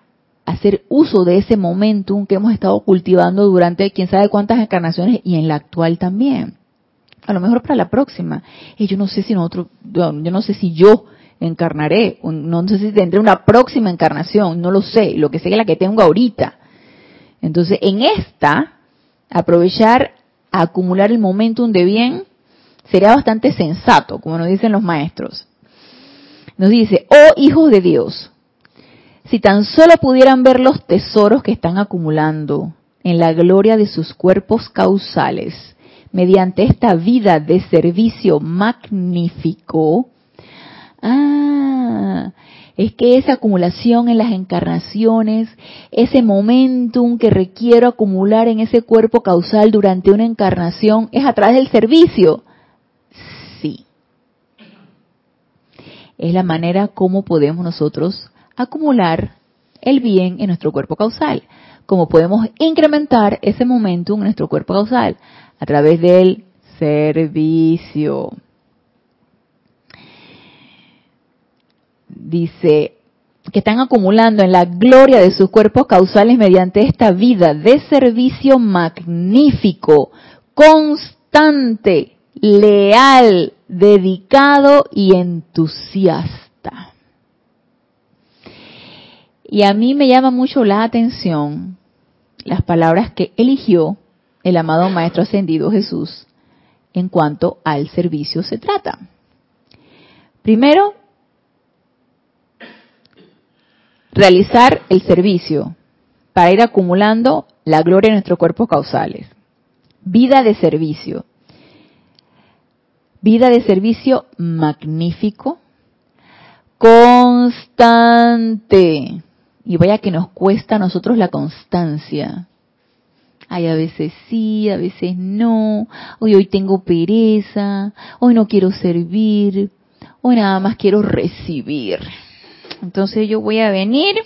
hacer uso de ese momentum que hemos estado cultivando durante quién sabe cuántas encarnaciones y en la actual también. A lo mejor para la próxima. Y yo no sé si nosotros, yo no sé si yo encarnaré, no sé si tendré una próxima encarnación, no lo sé, lo que sé es la que tengo ahorita. Entonces, en esta, aprovechar acumular el momentum de bien sería bastante sensato, como nos dicen los maestros. Nos dice, oh hijos de Dios, si tan solo pudieran ver los tesoros que están acumulando en la gloria de sus cuerpos causales mediante esta vida de servicio magnífico, ah, es que esa acumulación en las encarnaciones, ese momentum que requiero acumular en ese cuerpo causal durante una encarnación, es a través del servicio. Sí. Es la manera como podemos nosotros acumular el bien en nuestro cuerpo causal. Como podemos incrementar ese momentum en nuestro cuerpo causal a través del servicio. Dice que están acumulando en la gloria de sus cuerpos causales mediante esta vida de servicio magnífico, constante, leal, dedicado y entusiasta. Y a mí me llama mucho la atención las palabras que eligió el amado Maestro Ascendido Jesús en cuanto al servicio se trata. Primero, realizar el servicio para ir acumulando la gloria en nuestros cuerpos causales. Vida de servicio. Vida de servicio magnífico, constante, y vaya que nos cuesta a nosotros la constancia. Ay, a veces sí, a veces no. Hoy hoy tengo pereza, hoy no quiero servir, hoy nada más quiero recibir. Entonces yo voy a venir,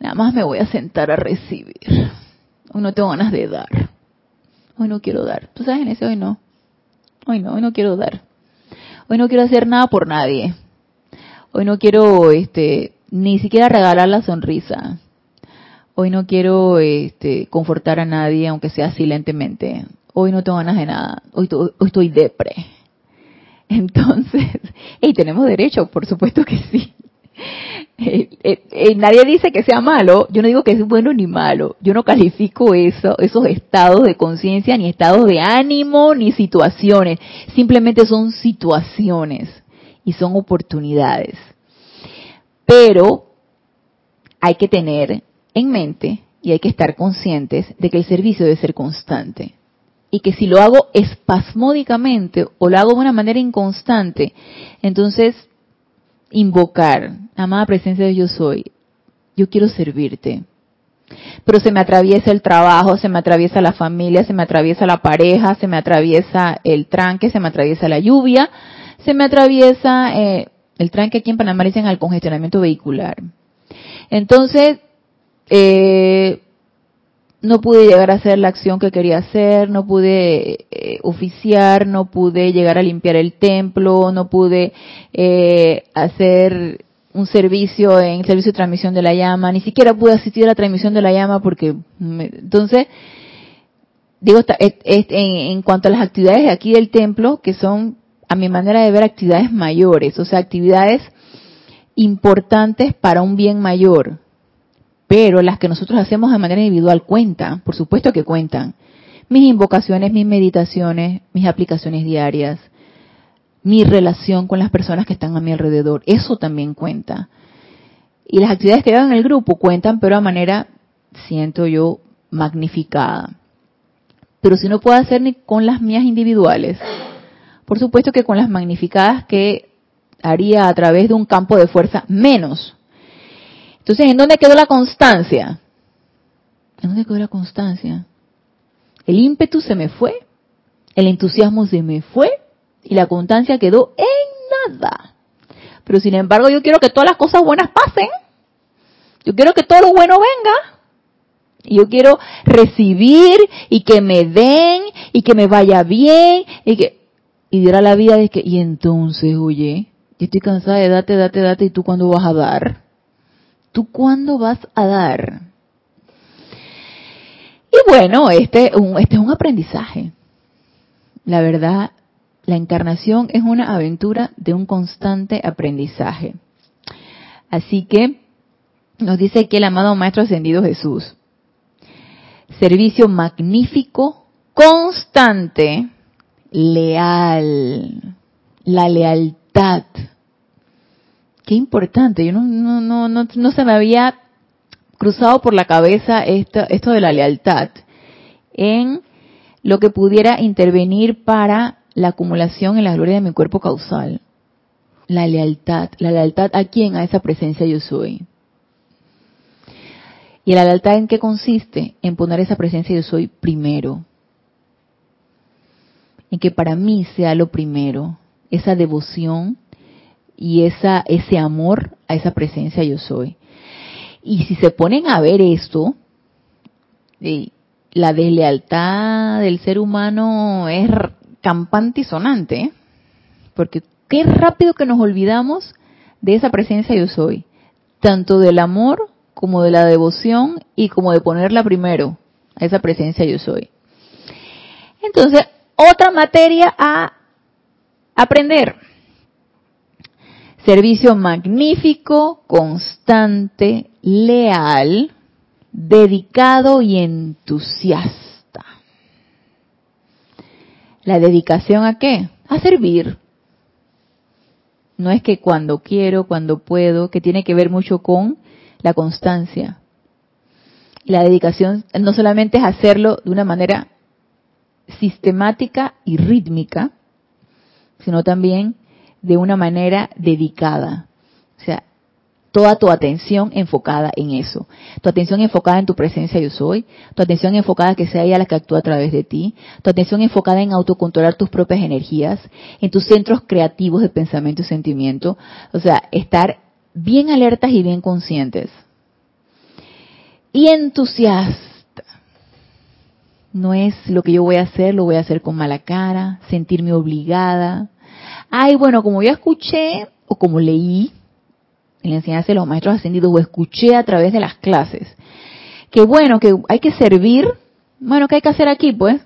nada más me voy a sentar a recibir. Hoy no tengo ganas de dar. Hoy no quiero dar. ¿Tú sabes en ese hoy no? Hoy no, hoy no quiero dar. Hoy no quiero hacer nada por nadie. Hoy no quiero este ni siquiera regalar la sonrisa. Hoy no quiero este, confortar a nadie, aunque sea silentemente. Hoy no tengo ganas de nada. Hoy, estoy depre. Entonces, y tenemos derecho, por supuesto que sí. Eh, eh, eh, nadie dice que sea malo, yo no digo que es bueno ni malo, yo no califico eso, esos estados de conciencia, ni estados de ánimo, ni situaciones, simplemente son situaciones y son oportunidades. Pero hay que tener en mente y hay que estar conscientes de que el servicio debe ser constante. Y que si lo hago espasmódicamente o lo hago de una manera inconstante, entonces invocar, amada presencia de yo soy, yo quiero servirte. Pero se me atraviesa el trabajo, se me atraviesa la familia, se me atraviesa la pareja, se me atraviesa el tranque, se me atraviesa la lluvia, se me atraviesa eh, el tranque aquí en Panamá dicen al congestionamiento vehicular. Entonces, eh, no pude llegar a hacer la acción que quería hacer, no pude eh, oficiar, no pude llegar a limpiar el templo, no pude eh, hacer un servicio en servicio de transmisión de la llama, ni siquiera pude asistir a la transmisión de la llama porque entonces digo en, cuanto a las actividades de aquí del templo que son a mi manera de ver actividades mayores, o sea, actividades importantes para un bien mayor, pero las que nosotros hacemos de manera individual cuentan, por supuesto que cuentan. Mis invocaciones, mis meditaciones, mis aplicaciones diarias, mi relación con las personas que están a mi alrededor, eso también cuenta. Y las actividades que hago en el grupo cuentan, pero a manera, siento yo, magnificada. Pero si no puedo hacer ni con las mías individuales, por supuesto que con las magnificadas que haría a través de un campo de fuerza menos. Entonces, ¿en dónde quedó la constancia? ¿En dónde quedó la constancia? El ímpetu se me fue, el entusiasmo se me fue y la constancia quedó en nada. Pero sin embargo, yo quiero que todas las cosas buenas pasen. Yo quiero que todo lo bueno venga. Y yo quiero recibir y que me den y que me vaya bien y que y dirá la vida de que y entonces, oye, yo estoy cansada de date, date, date y tú cuándo vas a dar? ¿Tú cuándo vas a dar? Y bueno, este, este es un aprendizaje. La verdad, la encarnación es una aventura de un constante aprendizaje. Así que nos dice aquí el amado Maestro Ascendido Jesús. Servicio magnífico, constante, leal. La lealtad. Qué importante. Yo no, no, no, no, no se me había cruzado por la cabeza esto, esto de la lealtad en lo que pudiera intervenir para la acumulación en la gloria de mi cuerpo causal. La lealtad. ¿La lealtad a quién? A esa presencia yo soy. ¿Y la lealtad en qué consiste? En poner esa presencia yo soy primero. En que para mí sea lo primero. Esa devoción y esa, ese amor a esa presencia yo soy. Y si se ponen a ver esto, la deslealtad del ser humano es campante y sonante, ¿eh? porque qué rápido que nos olvidamos de esa presencia yo soy, tanto del amor como de la devoción y como de ponerla primero, a esa presencia yo soy. Entonces, otra materia a aprender. Servicio magnífico, constante, leal, dedicado y entusiasta. ¿La dedicación a qué? A servir. No es que cuando quiero, cuando puedo, que tiene que ver mucho con la constancia. La dedicación no solamente es hacerlo de una manera sistemática y rítmica, sino también de una manera dedicada. O sea, toda tu atención enfocada en eso. Tu atención enfocada en tu presencia yo soy, tu atención enfocada que sea ella la que actúa a través de ti, tu atención enfocada en autocontrolar tus propias energías, en tus centros creativos de pensamiento y sentimiento, o sea, estar bien alertas y bien conscientes. Y entusiasta. No es lo que yo voy a hacer, lo voy a hacer con mala cara, sentirme obligada. Ay, bueno, como ya escuché o como leí, en la enseñanza de los maestros ascendidos o escuché a través de las clases, que bueno, que hay que servir, bueno, ¿qué hay que hacer aquí pues?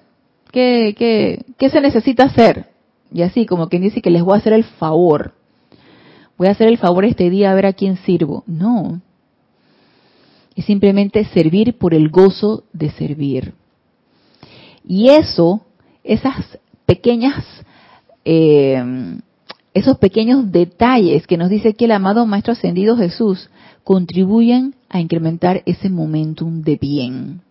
¿Qué, qué, qué se necesita hacer? Y así, como quien dice que les voy a hacer el favor. Voy a hacer el favor este día a ver a quién sirvo. No. Es simplemente servir por el gozo de servir. Y eso, esas pequeñas eh, esos pequeños detalles que nos dice que el amado Maestro Ascendido Jesús contribuyen a incrementar ese momentum de bien.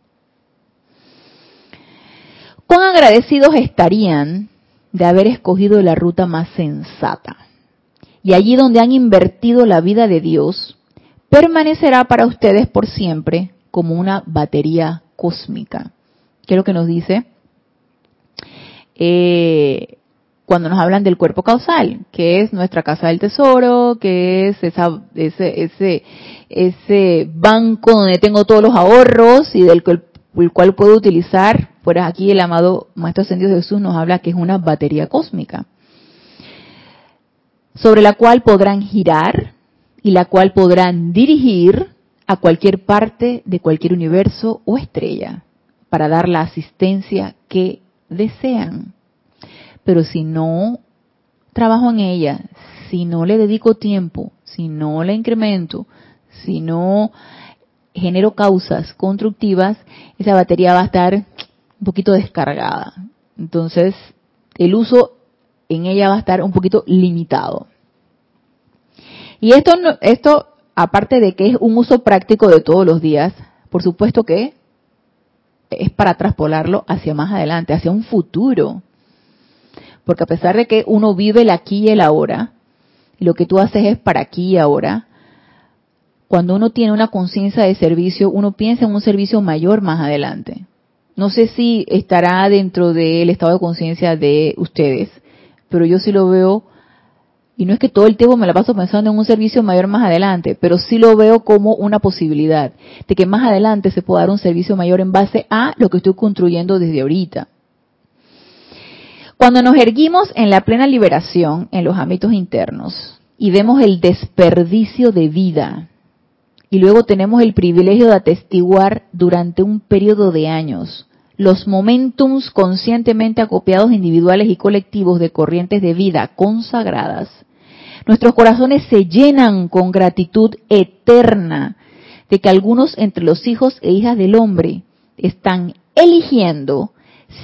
¿Cuán agradecidos estarían de haber escogido la ruta más sensata? Y allí donde han invertido la vida de Dios, permanecerá para ustedes por siempre como una batería cósmica. ¿Qué es lo que nos dice? Eh, cuando nos hablan del cuerpo causal, que es nuestra casa del tesoro, que es esa, ese, ese, ese banco donde tengo todos los ahorros y del el cual puedo utilizar, pues aquí el amado Maestro Ascendido Jesús nos habla que es una batería cósmica, sobre la cual podrán girar y la cual podrán dirigir a cualquier parte de cualquier universo o estrella para dar la asistencia que desean. Pero si no trabajo en ella, si no le dedico tiempo, si no la incremento, si no genero causas constructivas, esa batería va a estar un poquito descargada. Entonces, el uso en ella va a estar un poquito limitado. Y esto, esto aparte de que es un uso práctico de todos los días, por supuesto que es para traspolarlo hacia más adelante, hacia un futuro. Porque a pesar de que uno vive el aquí y el ahora, lo que tú haces es para aquí y ahora, cuando uno tiene una conciencia de servicio, uno piensa en un servicio mayor más adelante. No sé si estará dentro del estado de conciencia de ustedes, pero yo sí lo veo, y no es que todo el tiempo me la paso pensando en un servicio mayor más adelante, pero sí lo veo como una posibilidad de que más adelante se pueda dar un servicio mayor en base a lo que estoy construyendo desde ahorita. Cuando nos erguimos en la plena liberación en los ámbitos internos y vemos el desperdicio de vida, y luego tenemos el privilegio de atestiguar durante un periodo de años los momentums conscientemente acopiados individuales y colectivos de corrientes de vida consagradas, nuestros corazones se llenan con gratitud eterna de que algunos entre los hijos e hijas del hombre están eligiendo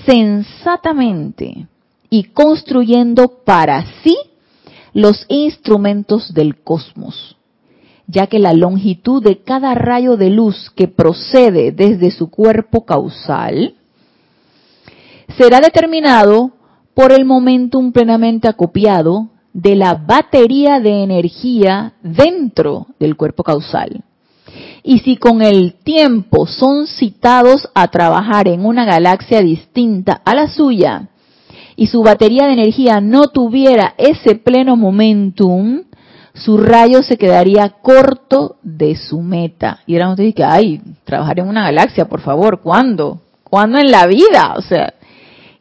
sensatamente y construyendo para sí los instrumentos del cosmos, ya que la longitud de cada rayo de luz que procede desde su cuerpo causal será determinado por el momentum plenamente acopiado de la batería de energía dentro del cuerpo causal. Y si con el tiempo son citados a trabajar en una galaxia distinta a la suya, y su batería de energía no tuviera ese pleno momentum, su rayo se quedaría corto de su meta. Y ahora usted dice, ay, trabajar en una galaxia, por favor, ¿cuándo? ¿Cuándo en la vida? O sea,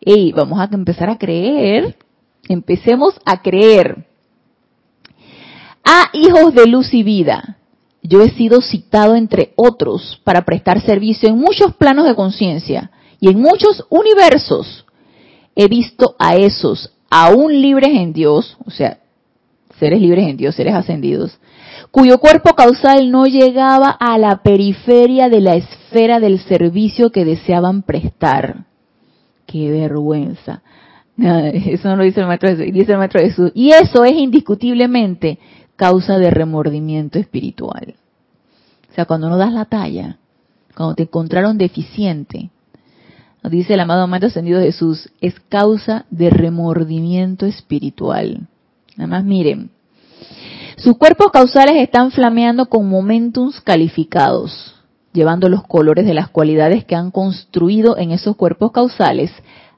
hey, vamos a empezar a creer, empecemos a creer. A hijos de luz y vida, yo he sido citado entre otros para prestar servicio en muchos planos de conciencia y en muchos universos he visto a esos aún libres en Dios, o sea, seres libres en Dios, seres ascendidos, cuyo cuerpo causal no llegaba a la periferia de la esfera del servicio que deseaban prestar. Qué vergüenza. eso no lo dice el maestro Jesús, dice el maestro Jesús. Y eso es indiscutiblemente causa de remordimiento espiritual. O sea, cuando no das la talla, cuando te encontraron deficiente, dice el amado Maestro Ascendido Jesús, es causa de remordimiento espiritual. Nada más miren, sus cuerpos causales están flameando con momentums calificados, llevando los colores de las cualidades que han construido en esos cuerpos causales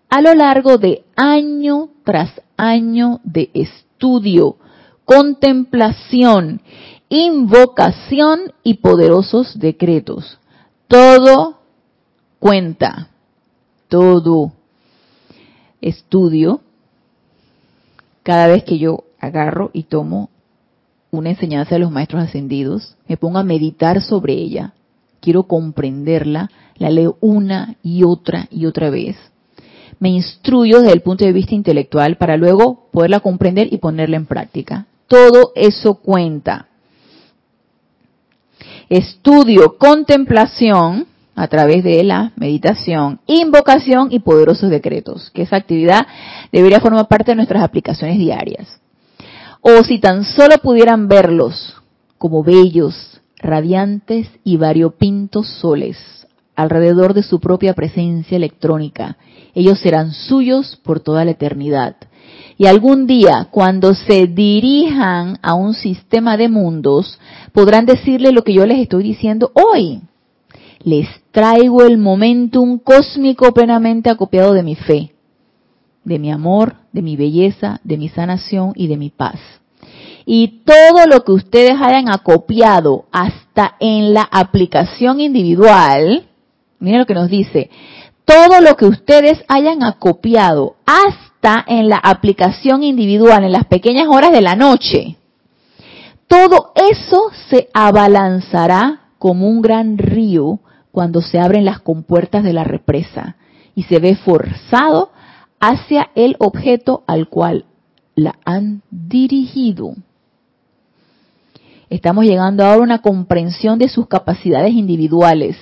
a lo largo de año tras año de estudio, contemplación, invocación y poderosos decretos. Todo cuenta todo estudio, cada vez que yo agarro y tomo una enseñanza de los maestros ascendidos, me pongo a meditar sobre ella, quiero comprenderla, la leo una y otra y otra vez, me instruyo desde el punto de vista intelectual para luego poderla comprender y ponerla en práctica. Todo eso cuenta. Estudio, contemplación, a través de la meditación, invocación y poderosos decretos, que esa actividad debería formar parte de nuestras aplicaciones diarias. O si tan solo pudieran verlos como bellos, radiantes y variopintos soles alrededor de su propia presencia electrónica, ellos serán suyos por toda la eternidad. Y algún día, cuando se dirijan a un sistema de mundos, podrán decirle lo que yo les estoy diciendo hoy les traigo el momentum cósmico plenamente acopiado de mi fe, de mi amor, de mi belleza, de mi sanación y de mi paz. Y todo lo que ustedes hayan acopiado hasta en la aplicación individual, miren lo que nos dice, todo lo que ustedes hayan acopiado hasta en la aplicación individual, en las pequeñas horas de la noche, todo eso se abalanzará como un gran río cuando se abren las compuertas de la represa y se ve forzado hacia el objeto al cual la han dirigido. Estamos llegando ahora a una comprensión de sus capacidades individuales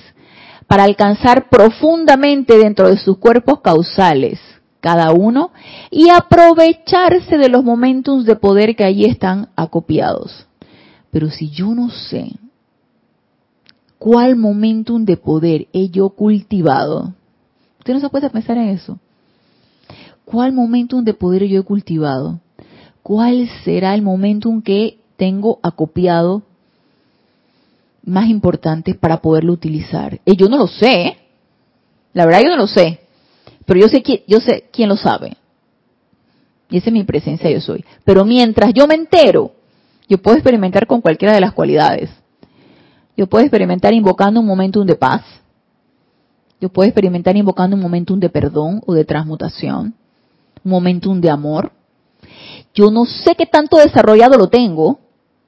para alcanzar profundamente dentro de sus cuerpos causales, cada uno, y aprovecharse de los momentos de poder que allí están acopiados. Pero si yo no sé cuál momentum de poder he yo cultivado, Usted no se puede pensar en eso. ¿Cuál momentum de poder yo he cultivado? ¿Cuál será el momentum que tengo acopiado más importante para poderlo utilizar? Y yo no lo sé. La verdad yo no lo sé. Pero yo sé, yo sé quién lo sabe. Y esa es mi presencia, yo soy. Pero mientras yo me entero, yo puedo experimentar con cualquiera de las cualidades. Yo puedo experimentar invocando un momentum de paz. Yo puedo experimentar invocando un momentum de perdón o de transmutación. Un momentum de amor. Yo no sé qué tanto desarrollado lo tengo.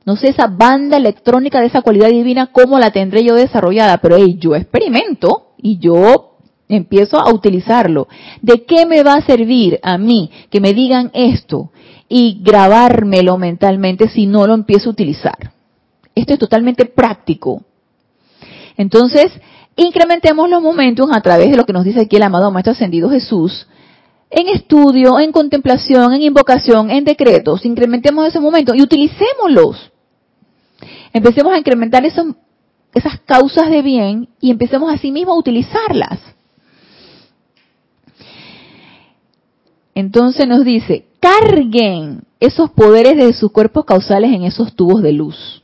No sé esa banda electrónica de esa cualidad divina, cómo la tendré yo desarrollada. Pero yo experimento y yo empiezo a utilizarlo. ¿De qué me va a servir a mí que me digan esto y grabármelo mentalmente si no lo empiezo a utilizar? Esto es totalmente práctico. Entonces, incrementemos los momentos a través de lo que nos dice aquí el amado Maestro Ascendido Jesús, en estudio, en contemplación, en invocación, en decretos. Incrementemos ese momento y utilicémoslos. Empecemos a incrementar esas causas de bien y empecemos así mismo a utilizarlas. Entonces nos dice, carguen esos poderes de sus cuerpos causales en esos tubos de luz.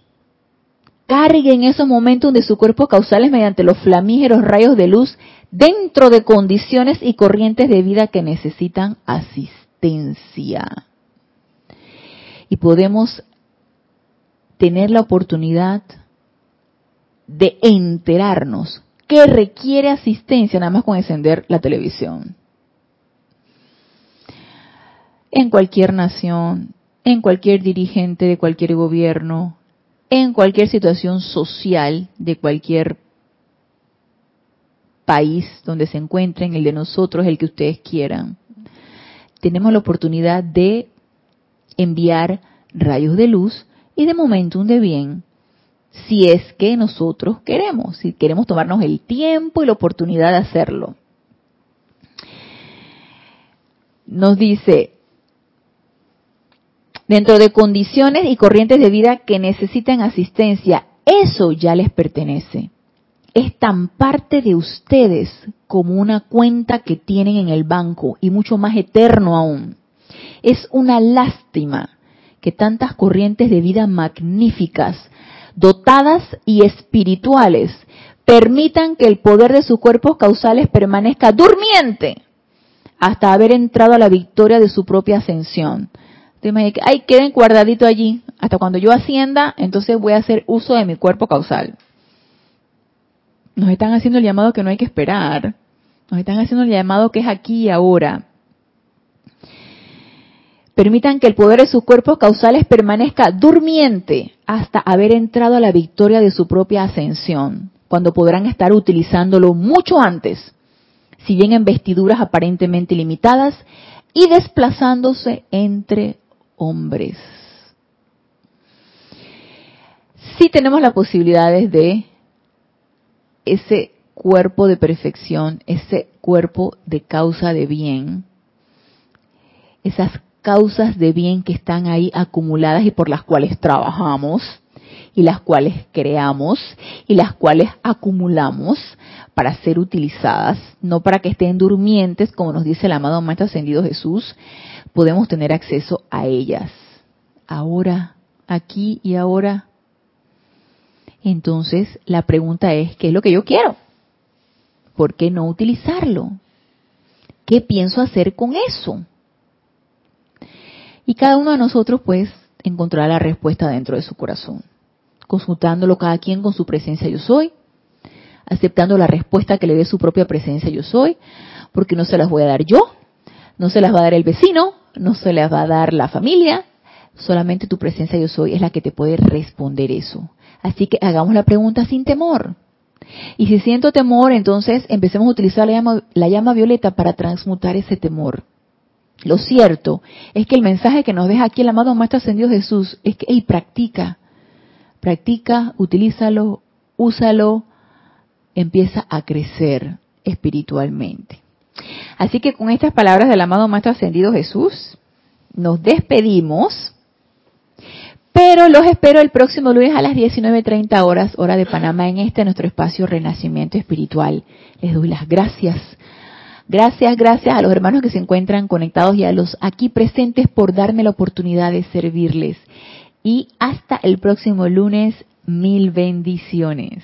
Carguen esos momentos de sus cuerpos causales mediante los flamígeros rayos de luz dentro de condiciones y corrientes de vida que necesitan asistencia. Y podemos tener la oportunidad de enterarnos que requiere asistencia nada más con encender la televisión en cualquier nación, en cualquier dirigente de cualquier gobierno, en cualquier situación social de cualquier país donde se encuentren, el de nosotros, el que ustedes quieran. Tenemos la oportunidad de enviar rayos de luz y de momentum de bien, si es que nosotros queremos, si queremos tomarnos el tiempo y la oportunidad de hacerlo. Nos dice, dentro de condiciones y corrientes de vida que necesitan asistencia. Eso ya les pertenece. Es tan parte de ustedes como una cuenta que tienen en el banco y mucho más eterno aún. Es una lástima que tantas corrientes de vida magníficas, dotadas y espirituales, permitan que el poder de sus cuerpos causales permanezca durmiente hasta haber entrado a la victoria de su propia ascensión te que, ay, queden guardadito allí. Hasta cuando yo ascienda, entonces voy a hacer uso de mi cuerpo causal. Nos están haciendo el llamado que no hay que esperar. Nos están haciendo el llamado que es aquí y ahora. Permitan que el poder de sus cuerpos causales permanezca durmiente hasta haber entrado a la victoria de su propia ascensión, cuando podrán estar utilizándolo mucho antes, si bien en vestiduras aparentemente limitadas y desplazándose entre hombres. Sí tenemos las posibilidades de ese cuerpo de perfección, ese cuerpo de causa de bien, esas causas de bien que están ahí acumuladas y por las cuales trabajamos y las cuales creamos y las cuales acumulamos para ser utilizadas, no para que estén durmientes, como nos dice el amado Maestro Ascendido Jesús, podemos tener acceso a ellas. Ahora, aquí y ahora. Entonces, la pregunta es, ¿qué es lo que yo quiero? ¿Por qué no utilizarlo? ¿Qué pienso hacer con eso? Y cada uno de nosotros, pues, encontrará la respuesta dentro de su corazón, consultándolo cada quien con su presencia yo soy, aceptando la respuesta que le dé su propia presencia yo soy, porque no se las voy a dar yo, no se las va a dar el vecino, no se las va a dar la familia, solamente tu presencia yo soy es la que te puede responder eso. Así que hagamos la pregunta sin temor. Y si siento temor, entonces empecemos a utilizar la llama, la llama violeta para transmutar ese temor. Lo cierto es que el mensaje que nos deja aquí el amado Maestro Ascendido Jesús es que, hey, practica, practica, utilízalo, úsalo, empieza a crecer espiritualmente. Así que con estas palabras del amado Maestro Ascendido Jesús, nos despedimos, pero los espero el próximo lunes a las 19.30 horas, hora de Panamá, en este nuestro espacio Renacimiento Espiritual. Les doy las gracias Gracias, gracias a los hermanos que se encuentran conectados y a los aquí presentes por darme la oportunidad de servirles. Y hasta el próximo lunes, mil bendiciones.